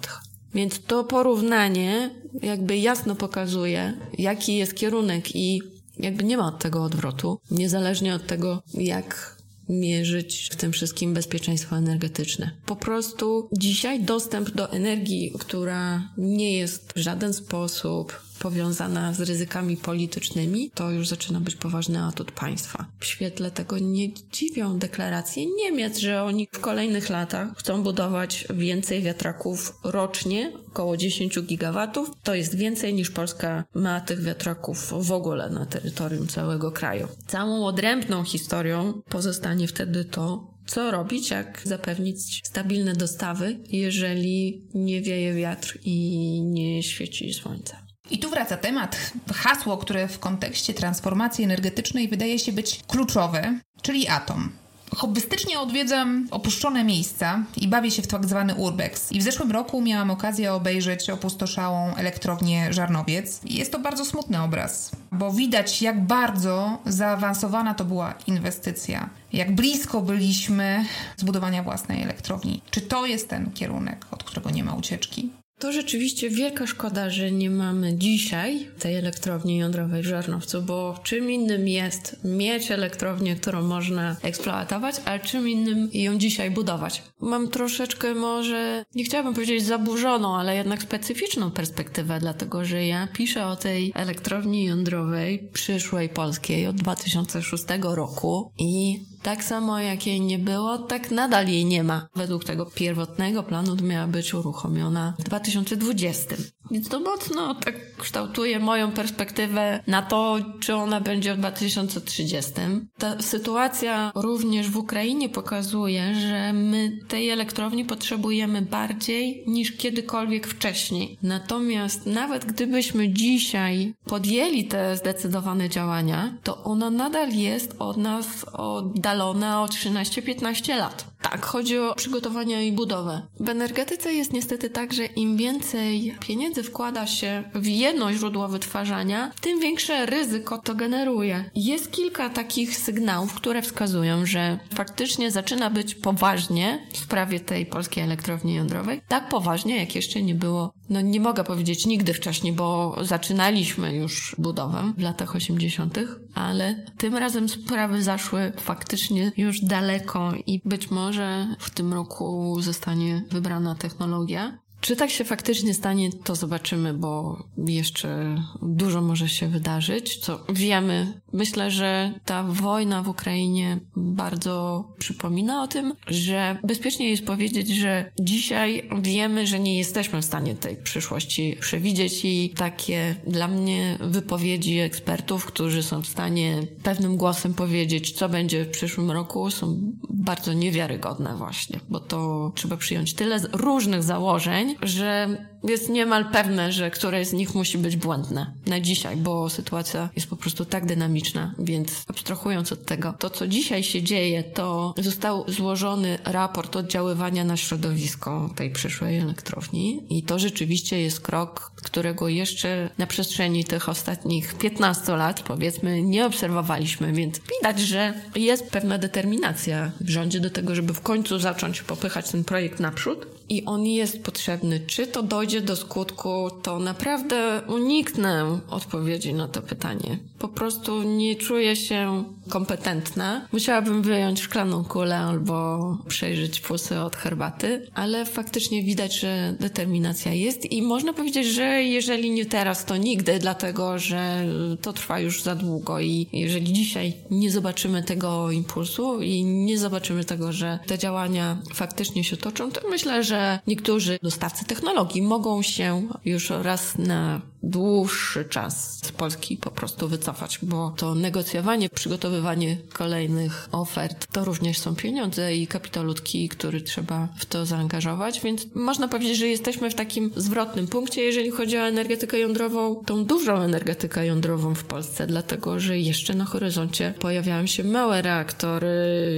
Więc to porównanie jakby jasno pokazuje, jaki jest kierunek i jakby nie ma od tego odwrotu, niezależnie od tego, jak mierzyć w tym wszystkim bezpieczeństwo energetyczne. Po prostu dzisiaj dostęp do energii, która nie jest w żaden sposób powiązana z ryzykami politycznymi, to już zaczyna być poważny atut państwa. W świetle tego nie dziwią deklaracje Niemiec, że oni w kolejnych latach chcą budować więcej wiatraków rocznie, około 10 gigawatów. To jest więcej niż Polska ma tych wiatraków w ogóle na terytorium całego kraju. Całą odrębną historią pozostanie wtedy to, co robić, jak zapewnić stabilne dostawy, jeżeli nie wieje wiatr i nie świeci słońce. I tu wraca temat, hasło, które w kontekście transformacji energetycznej wydaje się być kluczowe, czyli atom. Hobbystycznie odwiedzam opuszczone miejsca i bawię się w tak zwany urbex. I w zeszłym roku miałam okazję obejrzeć opustoszałą elektrownię Żarnowiec. I jest to bardzo smutny obraz, bo widać jak bardzo zaawansowana to była inwestycja. Jak blisko byliśmy zbudowania własnej elektrowni. Czy to jest ten kierunek, od którego nie ma ucieczki? To rzeczywiście wielka szkoda, że nie mamy dzisiaj tej elektrowni jądrowej w Żarnowcu, bo czym innym jest mieć elektrownię, którą można eksploatować, a czym innym ją dzisiaj budować. Mam troszeczkę może, nie chciałabym powiedzieć zaburzoną, ale jednak specyficzną perspektywę, dlatego że ja piszę o tej elektrowni jądrowej przyszłej polskiej od 2006 roku i tak samo jak jej nie było, tak nadal jej nie ma. Według tego pierwotnego planu miała być uruchomiona w 2020. Więc to mocno tak kształtuje moją perspektywę na to, czy ona będzie w 2030. Ta sytuacja również w Ukrainie pokazuje, że my tej elektrowni potrzebujemy bardziej niż kiedykolwiek wcześniej. Natomiast nawet gdybyśmy dzisiaj podjęli te zdecydowane działania, to ona nadal jest od nas oddalona o 13-15 lat. Tak, chodzi o przygotowanie i budowę. W energetyce jest niestety tak, że im więcej pieniędzy wkłada się w jedno źródło wytwarzania, tym większe ryzyko to generuje. Jest kilka takich sygnałów, które wskazują, że faktycznie zaczyna być poważnie w sprawie tej polskiej elektrowni jądrowej. Tak poważnie, jak jeszcze nie było, no nie mogę powiedzieć nigdy wcześniej, bo zaczynaliśmy już budowę w latach 80., ale tym razem sprawy zaszły faktycznie już daleko i być może że w tym roku zostanie wybrana technologia. Czy tak się faktycznie stanie, to zobaczymy, bo jeszcze dużo może się wydarzyć, co wiemy. Myślę, że ta wojna w Ukrainie bardzo przypomina o tym, że bezpiecznie jest powiedzieć, że dzisiaj wiemy, że nie jesteśmy w stanie tej przyszłości przewidzieć i takie dla mnie wypowiedzi ekspertów, którzy są w stanie pewnym głosem powiedzieć, co będzie w przyszłym roku, są bardzo niewiarygodne właśnie, bo to trzeba przyjąć tyle różnych założeń, że jest niemal pewne, że któreś z nich musi być błędne na dzisiaj, bo sytuacja jest po prostu tak dynamiczna, więc abstrahując od tego, to co dzisiaj się dzieje, to został złożony raport oddziaływania na środowisko tej przyszłej elektrowni i to rzeczywiście jest krok, którego jeszcze na przestrzeni tych ostatnich 15 lat, powiedzmy, nie obserwowaliśmy, więc widać, że jest pewna determinacja w rządzie do tego, żeby w końcu zacząć popychać ten projekt naprzód i on jest potrzebny. Czy to dojdzie do skutku, to naprawdę uniknę odpowiedzi na to pytanie. Po prostu nie czuję się kompetentna. Musiałabym wyjąć szklaną kulę albo przejrzeć pulsy od herbaty, ale faktycznie widać, że determinacja jest i można powiedzieć, że jeżeli nie teraz, to nigdy, dlatego że to trwa już za długo i jeżeli dzisiaj nie zobaczymy tego impulsu i nie zobaczymy tego, że te działania faktycznie się toczą, to myślę, że niektórzy dostawcy technologii mogą się już raz na dłuższy czas z Polski po prostu wycofać, bo to negocjowanie, przygotowywanie kolejnych ofert to również są pieniądze i kapitał ludzki, który trzeba w to zaangażować, więc można powiedzieć, że jesteśmy w takim zwrotnym punkcie, jeżeli chodzi o energetykę jądrową, tą dużą energetykę jądrową w Polsce, dlatego że jeszcze na horyzoncie pojawiają się małe reaktory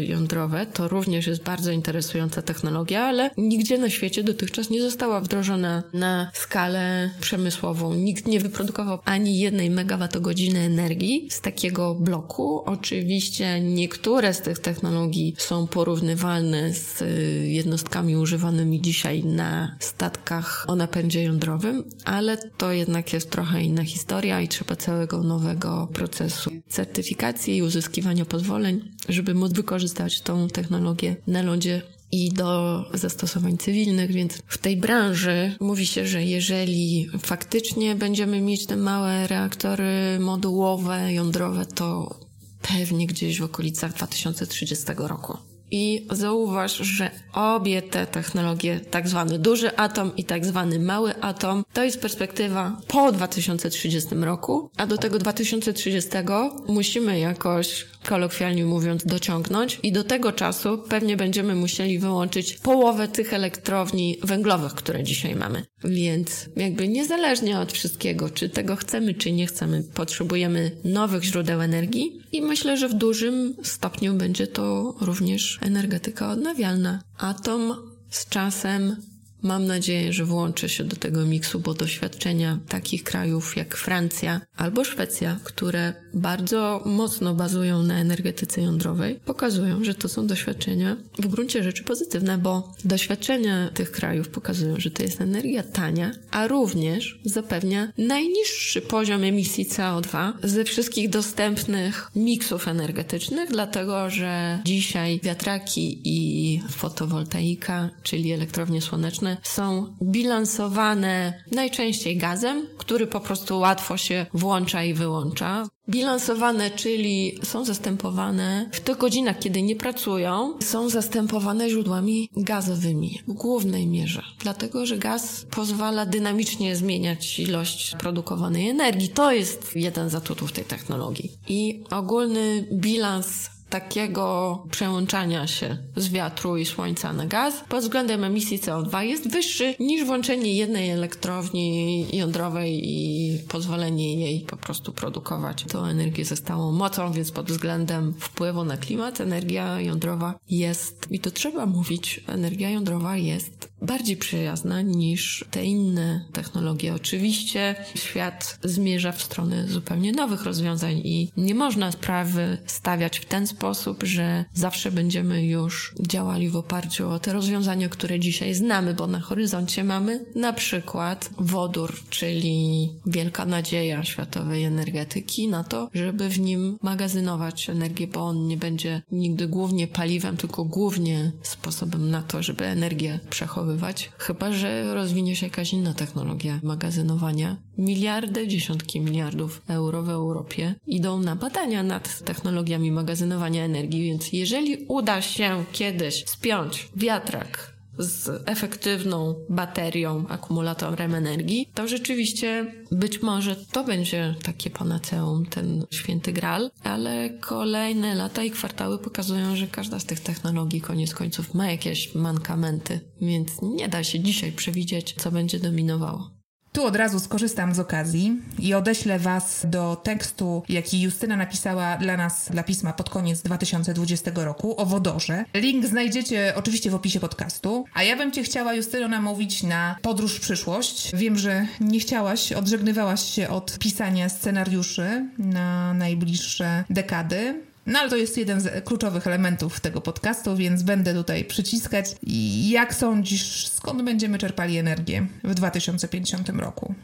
jądrowe, to również jest bardzo interesująca technologia, ale nigdzie na świecie dotychczas nie została wdrożona na skalę przemysłową. Nikt nie wyprodukował ani jednej megawattogodziny energii z takiego bloku. Oczywiście niektóre z tych technologii są porównywalne z y, jednostkami używanymi dzisiaj na statkach o napędzie jądrowym, ale to jednak jest trochę inna historia i trzeba całego nowego procesu certyfikacji i uzyskiwania pozwoleń, żeby móc wykorzystać tą technologię na lądzie i do zastosowań cywilnych, więc w tej branży mówi się, że jeżeli faktycznie będziemy mieć te małe reaktory modułowe, jądrowe, to pewnie gdzieś w okolicach 2030 roku. I zauważ, że obie te technologie, tak zwany duży atom i tak zwany mały atom, to jest perspektywa po 2030 roku, a do tego 2030 musimy jakoś kolokwialnie mówiąc, dociągnąć i do tego czasu pewnie będziemy musieli wyłączyć połowę tych elektrowni węglowych, które dzisiaj mamy. Więc jakby niezależnie od wszystkiego, czy tego chcemy, czy nie chcemy, potrzebujemy nowych źródeł energii i myślę, że w dużym stopniu będzie to również energetyka odnawialna. Atom z czasem Mam nadzieję, że włączę się do tego miksu, bo doświadczenia takich krajów jak Francja albo Szwecja, które bardzo mocno bazują na energetyce jądrowej, pokazują, że to są doświadczenia w gruncie rzeczy pozytywne, bo doświadczenia tych krajów pokazują, że to jest energia tania, a również zapewnia najniższy poziom emisji CO2 ze wszystkich dostępnych miksów energetycznych, dlatego że dzisiaj wiatraki i fotowoltaika, czyli elektrownie słoneczne, są bilansowane najczęściej gazem, który po prostu łatwo się włącza i wyłącza. Bilansowane, czyli są zastępowane w tych godzinach, kiedy nie pracują, są zastępowane źródłami gazowymi w głównej mierze. Dlatego, że gaz pozwala dynamicznie zmieniać ilość produkowanej energii. To jest jeden z atutów tej technologii. I ogólny bilans takiego przełączania się z wiatru i słońca na gaz. Pod względem emisji CO2 jest wyższy niż włączenie jednej elektrowni jądrowej i pozwolenie jej po prostu produkować. Tą energię ze stałą mocą, więc pod względem wpływu na klimat energia jądrowa jest, i to trzeba mówić, energia jądrowa jest bardziej przyjazna niż te inne technologie. Oczywiście świat zmierza w stronę zupełnie nowych rozwiązań i nie można sprawy stawiać w ten sposób, że zawsze będziemy już działali w oparciu o te rozwiązania, które dzisiaj znamy, bo na horyzoncie mamy na przykład wodór, czyli wielka nadzieja światowej energetyki na to, żeby w nim magazynować energię, bo on nie będzie nigdy głównie paliwem, tylko głównie sposobem na to, żeby energię przechowywać przechowywać, chyba że rozwinie się jakaś inna technologia magazynowania. Miliardy, dziesiątki miliardów euro w Europie idą na badania nad technologiami magazynowania energii, więc jeżeli uda się kiedyś spiąć wiatrak z efektywną baterią, akumulatorem energii, to rzeczywiście być może to będzie takie panaceum, ten święty gral, ale kolejne lata i kwartały pokazują, że każda z tych technologii koniec końców ma jakieś mankamenty, więc nie da się dzisiaj przewidzieć, co będzie dominowało. Tu od razu skorzystam z okazji i odeślę Was do tekstu, jaki Justyna napisała dla nas, dla pisma pod koniec 2020 roku o wodorze. Link znajdziecie oczywiście w opisie podcastu. A ja bym Cię chciała, Justyno, namówić na podróż w przyszłość. Wiem, że nie chciałaś, odżegnywałaś się od pisania scenariuszy na najbliższe dekady. No ale to jest jeden z kluczowych elementów tego podcastu, więc będę tutaj przyciskać. Jak sądzisz, skąd będziemy czerpali energię w 2050 roku?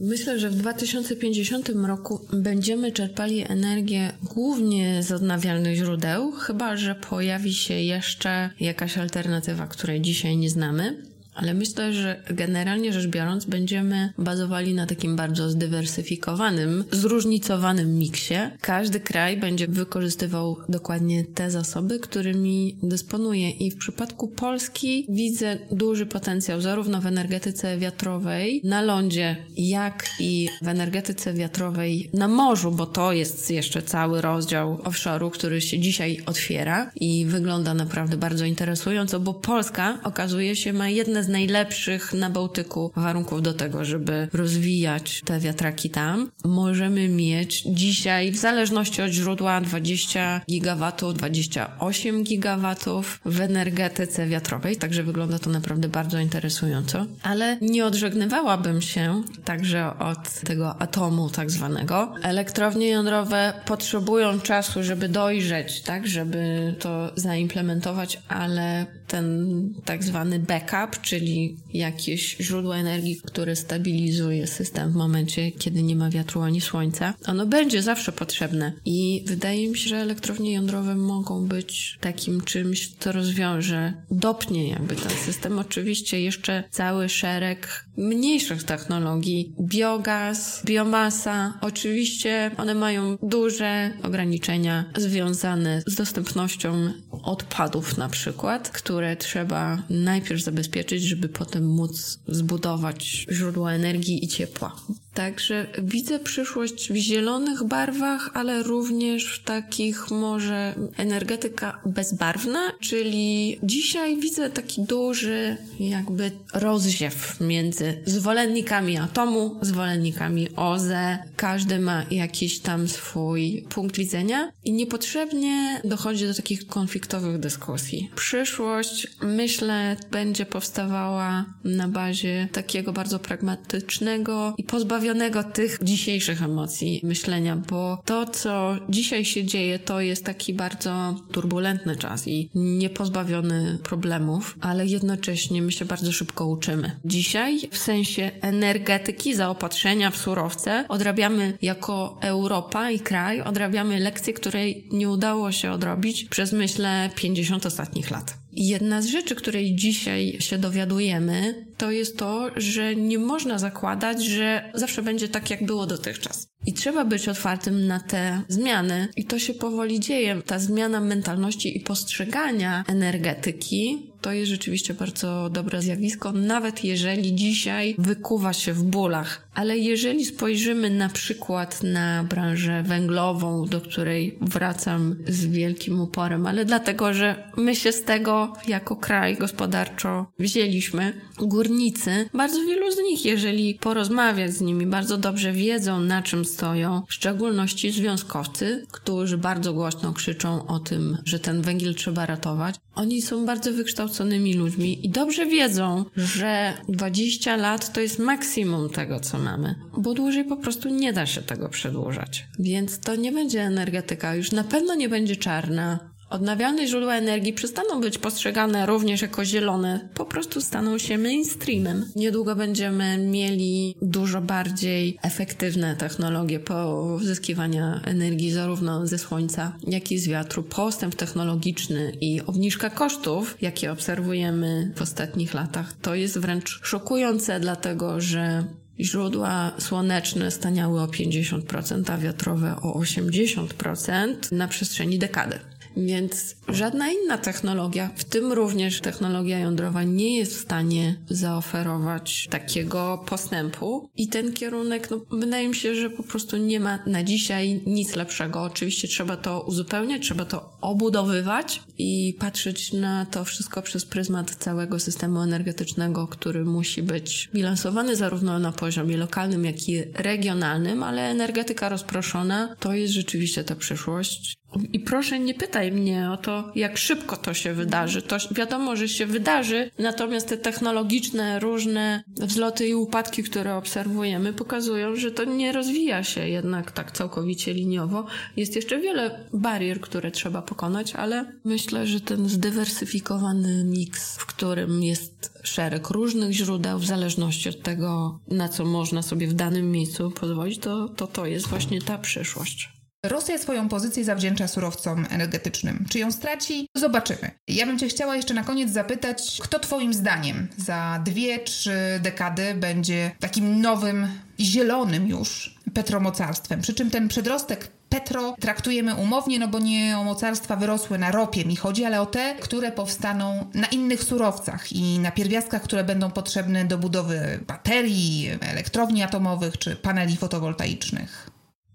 Myślę, że w 2050 roku będziemy czerpali energię głównie z odnawialnych źródeł, chyba że pojawi się jeszcze jakaś alternatywa, której dzisiaj nie znamy. Ale myślę, że generalnie rzecz biorąc, będziemy bazowali na takim bardzo zdywersyfikowanym, zróżnicowanym miksie. Każdy kraj będzie wykorzystywał dokładnie te zasoby, którymi dysponuje. I w przypadku Polski widzę duży potencjał zarówno w energetyce wiatrowej na lądzie, jak i w energetyce wiatrowej na morzu, bo to jest jeszcze cały rozdział offshore'u, który się dzisiaj otwiera i wygląda naprawdę bardzo interesująco, bo Polska okazuje się ma jedne z najlepszych na Bałtyku warunków do tego, żeby rozwijać te wiatraki tam. Możemy mieć dzisiaj, w zależności od źródła, 20 gigawatów, 28 gigawatów w energetyce wiatrowej, także wygląda to naprawdę bardzo interesująco. Ale nie odżegnywałabym się także od tego atomu tak zwanego. Elektrownie jądrowe potrzebują czasu, żeby dojrzeć, tak, żeby to zaimplementować, ale ten tak zwany backup, czyli jakieś źródło energii, które stabilizuje system w momencie, kiedy nie ma wiatru ani słońca, ono będzie zawsze potrzebne. I wydaje mi się, że elektrownie jądrowe mogą być takim czymś, co rozwiąże, dopnie jakby ten system. Oczywiście jeszcze cały szereg mniejszych technologii, biogaz, biomasa, oczywiście one mają duże ograniczenia związane z dostępnością odpadów na przykład, które trzeba najpierw zabezpieczyć, żeby potem móc zbudować źródła energii i ciepła. Także widzę przyszłość w zielonych barwach, ale również w takich może energetyka bezbarwna, czyli dzisiaj widzę taki duży jakby rozziew między zwolennikami atomu, zwolennikami OZE. Każdy ma jakiś tam swój punkt widzenia i niepotrzebnie dochodzi do takich konfliktowych dyskusji. Przyszłość, myślę, będzie powstawała na bazie takiego bardzo pragmatycznego i pozbawionego tych dzisiejszych emocji myślenia, bo to, co dzisiaj się dzieje, to jest taki bardzo turbulentny czas i niepozbawiony problemów, ale jednocześnie my się bardzo szybko uczymy. Dzisiaj w sensie energetyki, zaopatrzenia w surowce odrabiamy jako Europa i kraj, odrabiamy lekcje, której nie udało się odrobić przez myślę 50 ostatnich lat. Jedna z rzeczy, której dzisiaj się dowiadujemy, to jest to, że nie można zakładać, że zawsze będzie tak, jak było dotychczas. I trzeba być otwartym na te zmiany, i to się powoli dzieje. Ta zmiana mentalności i postrzegania energetyki to jest rzeczywiście bardzo dobre zjawisko, nawet jeżeli dzisiaj wykuwa się w bólach. Ale jeżeli spojrzymy na przykład na branżę węglową, do której wracam z wielkim uporem, ale dlatego, że my się z tego jako kraj gospodarczo wzięliśmy, górnicy, bardzo wielu z nich, jeżeli porozmawiać z nimi, bardzo dobrze wiedzą, na czym stoją, w szczególności związkowcy, którzy bardzo głośno krzyczą o tym, że ten węgiel trzeba ratować. Oni są bardzo wykształconymi ludźmi i dobrze wiedzą, że 20 lat to jest maksimum tego, co mamy, bo dłużej po prostu nie da się tego przedłużać. Więc to nie będzie energetyka, już na pewno nie będzie czarna, Odnawialne źródła energii przestaną być postrzegane również jako zielone, po prostu staną się mainstreamem. Niedługo będziemy mieli dużo bardziej efektywne technologie pozyskiwania energii zarówno ze słońca, jak i z wiatru. Postęp technologiczny i obniżka kosztów, jakie obserwujemy w ostatnich latach, to jest wręcz szokujące, dlatego że Źródła słoneczne staniały o 50%, a wiatrowe o 80% na przestrzeni dekady. Więc żadna inna technologia, w tym również technologia jądrowa, nie jest w stanie zaoferować takiego postępu. I ten kierunek, no, wydaje mi się, że po prostu nie ma na dzisiaj nic lepszego. Oczywiście trzeba to uzupełniać, trzeba to obudowywać i patrzeć na to wszystko przez pryzmat całego systemu energetycznego, który musi być bilansowany zarówno na poziomie lokalnym, jak i regionalnym, ale energetyka rozproszona to jest rzeczywiście ta przyszłość I proszę nie pytaj mnie o to, jak szybko to się wydarzy. To wiadomo, że się wydarzy, natomiast te technologiczne, różne wzloty i upadki, które obserwujemy, pokazują, że to nie rozwija się jednak tak całkowicie liniowo. Jest jeszcze wiele barier, które trzeba pokonać, ale myślę, że ten zdywersyfikowany miks, w którym jest szereg różnych źródeł, w zależności od tego, na co można sobie w danym miejscu pozwolić, to to, to jest właśnie ta przyszłość. Rosja swoją pozycję zawdzięcza surowcom energetycznym. Czy ją straci? Zobaczymy. Ja bym Cię chciała jeszcze na koniec zapytać, kto Twoim zdaniem za dwie, trzy dekady będzie takim nowym, zielonym już petromocarstwem? Przy czym ten przedrostek petro traktujemy umownie, no bo nie o mocarstwa wyrosłe na ropie mi chodzi, ale o te, które powstaną na innych surowcach i na pierwiastkach, które będą potrzebne do budowy baterii, elektrowni atomowych czy paneli fotowoltaicznych.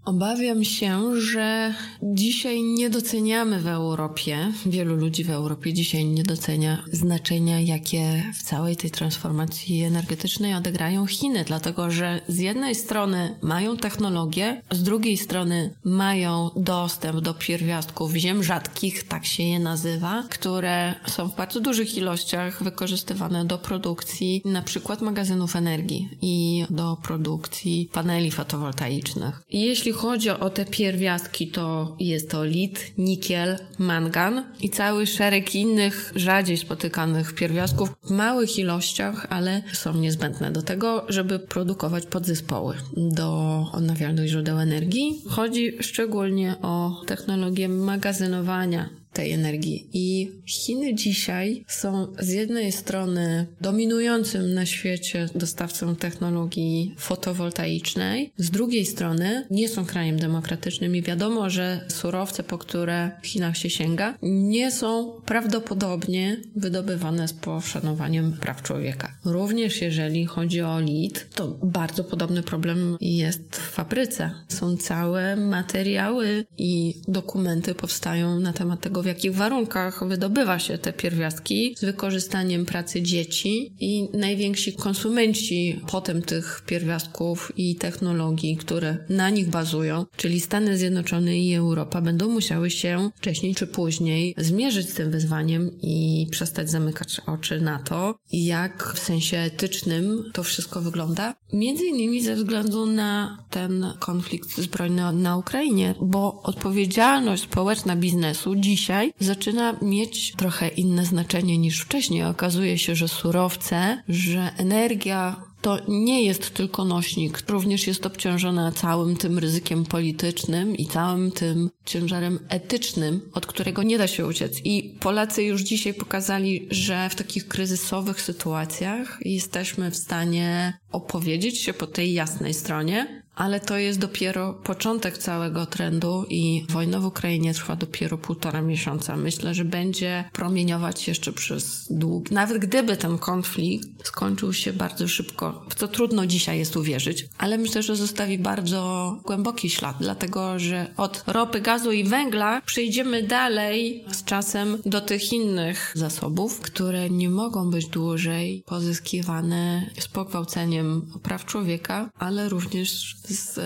Obawiam się, że dzisiaj nie doceniamy w Europie, wielu ludzi w Europie dzisiaj nie docenia znaczenia, jakie w całej tej transformacji energetycznej odegrają Chiny, dlatego że z jednej strony mają technologię, z drugiej strony mają dostęp do pierwiastków ziem rzadkich, tak się je nazywa, które są w bardzo dużych ilościach wykorzystywane do produkcji na przykład magazynów energii i do produkcji paneli fotowoltaicznych. Jeśli chodzi o te pierwiastki, to jest to lit, nikiel, mangan i cały szereg innych rzadziej spotykanych pierwiastków w małych ilościach, ale są niezbędne do tego, żeby produkować podzespoły do odnawialnych źródeł energii. Chodzi szczególnie o technologię magazynowania tej energii. I Chiny dzisiaj są z jednej strony dominującym na świecie dostawcą technologii fotowoltaicznej, z drugiej strony nie są krajem demokratycznym i wiadomo, że surowce, po które w Chinach się sięga, nie są prawdopodobnie wydobywane z poszanowaniem praw człowieka. Również jeżeli chodzi o lit, to bardzo podobny problem jest w fabryce. Są całe materiały i dokumenty powstają na temat tego, jakich warunkach wydobywa się te pierwiastki z wykorzystaniem pracy dzieci i najwięksi konsumenci potem tych pierwiastków i technologii, które na nich bazują, czyli Stany Zjednoczone i Europa, będą musiały się wcześniej czy później zmierzyć z tym wyzwaniem i przestać zamykać oczy na to, jak w sensie etycznym to wszystko wygląda. Między innymi ze względu na ten konflikt zbrojny na Ukrainie, bo odpowiedzialność społeczna biznesu dzisiaj zaczyna mieć trochę inne znaczenie niż wcześniej. Okazuje się, że surowce, że energia to nie jest tylko nośnik, również jest obciążona całym tym ryzykiem politycznym i całym tym ciężarem etycznym, od którego nie da się uciec. I Polacy już dzisiaj pokazali, że w takich kryzysowych sytuacjach jesteśmy w stanie opowiedzieć się po tej jasnej stronie, ale to jest dopiero początek całego trendu i wojna w Ukrainie trwa dopiero półtora miesiąca. Myślę, że będzie promieniować jeszcze przez długi. Nawet gdyby ten konflikt skończył się bardzo szybko, w co trudno dzisiaj jest uwierzyć, ale myślę, że zostawi bardzo głęboki ślad, dlatego że od ropy, gazu i węgla przejdziemy dalej z czasem do tych innych zasobów, które nie mogą być dłużej pozyskiwane z pogwałceniem praw człowieka, ale również z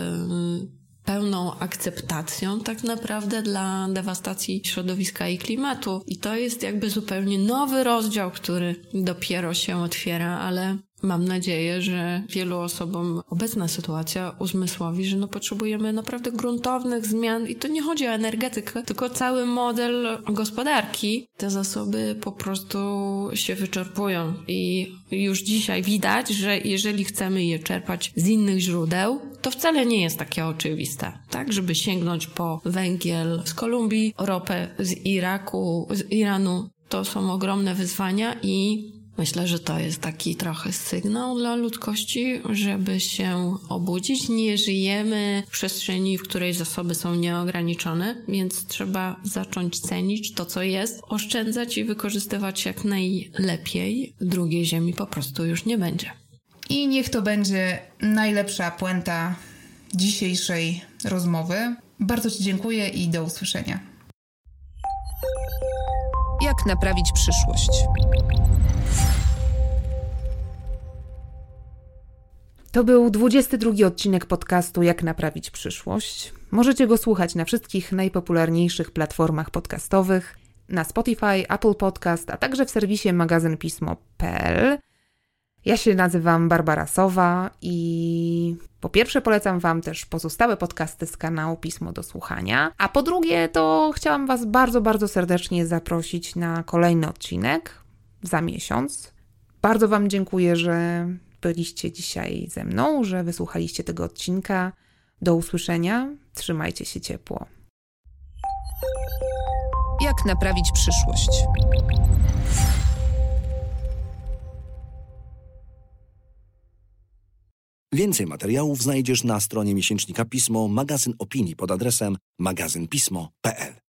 pełną akceptacją tak naprawdę dla dewastacji środowiska i klimatu. I to jest jakby zupełnie nowy rozdział, który dopiero się otwiera, ale Mam nadzieję, że wielu osobom obecna sytuacja uzmysłowi, że no potrzebujemy naprawdę gruntownych zmian i to nie chodzi o energetykę, tylko cały model gospodarki. Te zasoby po prostu się wyczerpują i już dzisiaj widać, że jeżeli chcemy je czerpać z innych źródeł, to wcale nie jest takie oczywiste. Tak, żeby sięgnąć po węgiel z Kolumbii, ropę z Iraku, z Iranu, to są ogromne wyzwania i Myślę, że to jest taki trochę sygnał dla ludzkości, żeby się obudzić. Nie żyjemy w przestrzeni, w której zasoby są nieograniczone, więc trzeba zacząć cenić to, co jest, oszczędzać i wykorzystywać jak najlepiej. Drugiej ziemi po prostu już nie będzie. I niech to będzie najlepsza puenta dzisiejszej rozmowy. Bardzo Ci dziękuję i do usłyszenia. Jak naprawić przyszłość? To był 22 odcinek podcastu Jak naprawić przyszłość. Możecie go słuchać na wszystkich najpopularniejszych platformach podcastowych, na Spotify, Apple Podcast, a także w serwisie magazynpismo.pl. Ja się nazywam Barbara Sowa i po pierwsze polecam Wam też pozostałe podcasty z kanału Pismo do Słuchania, a po drugie to chciałam Was bardzo, bardzo serdecznie zaprosić na kolejny odcinek za miesiąc. Bardzo Wam dziękuję, że byliście dzisiaj ze mną, że wysłuchaliście tego odcinka. Do usłyszenia. Trzymajcie się ciepło. Jak naprawić przyszłość? Więcej materiałów znajdziesz na stronie miesięcznika Pismo, magazyn opinii pod adresem magazynpismo.pl.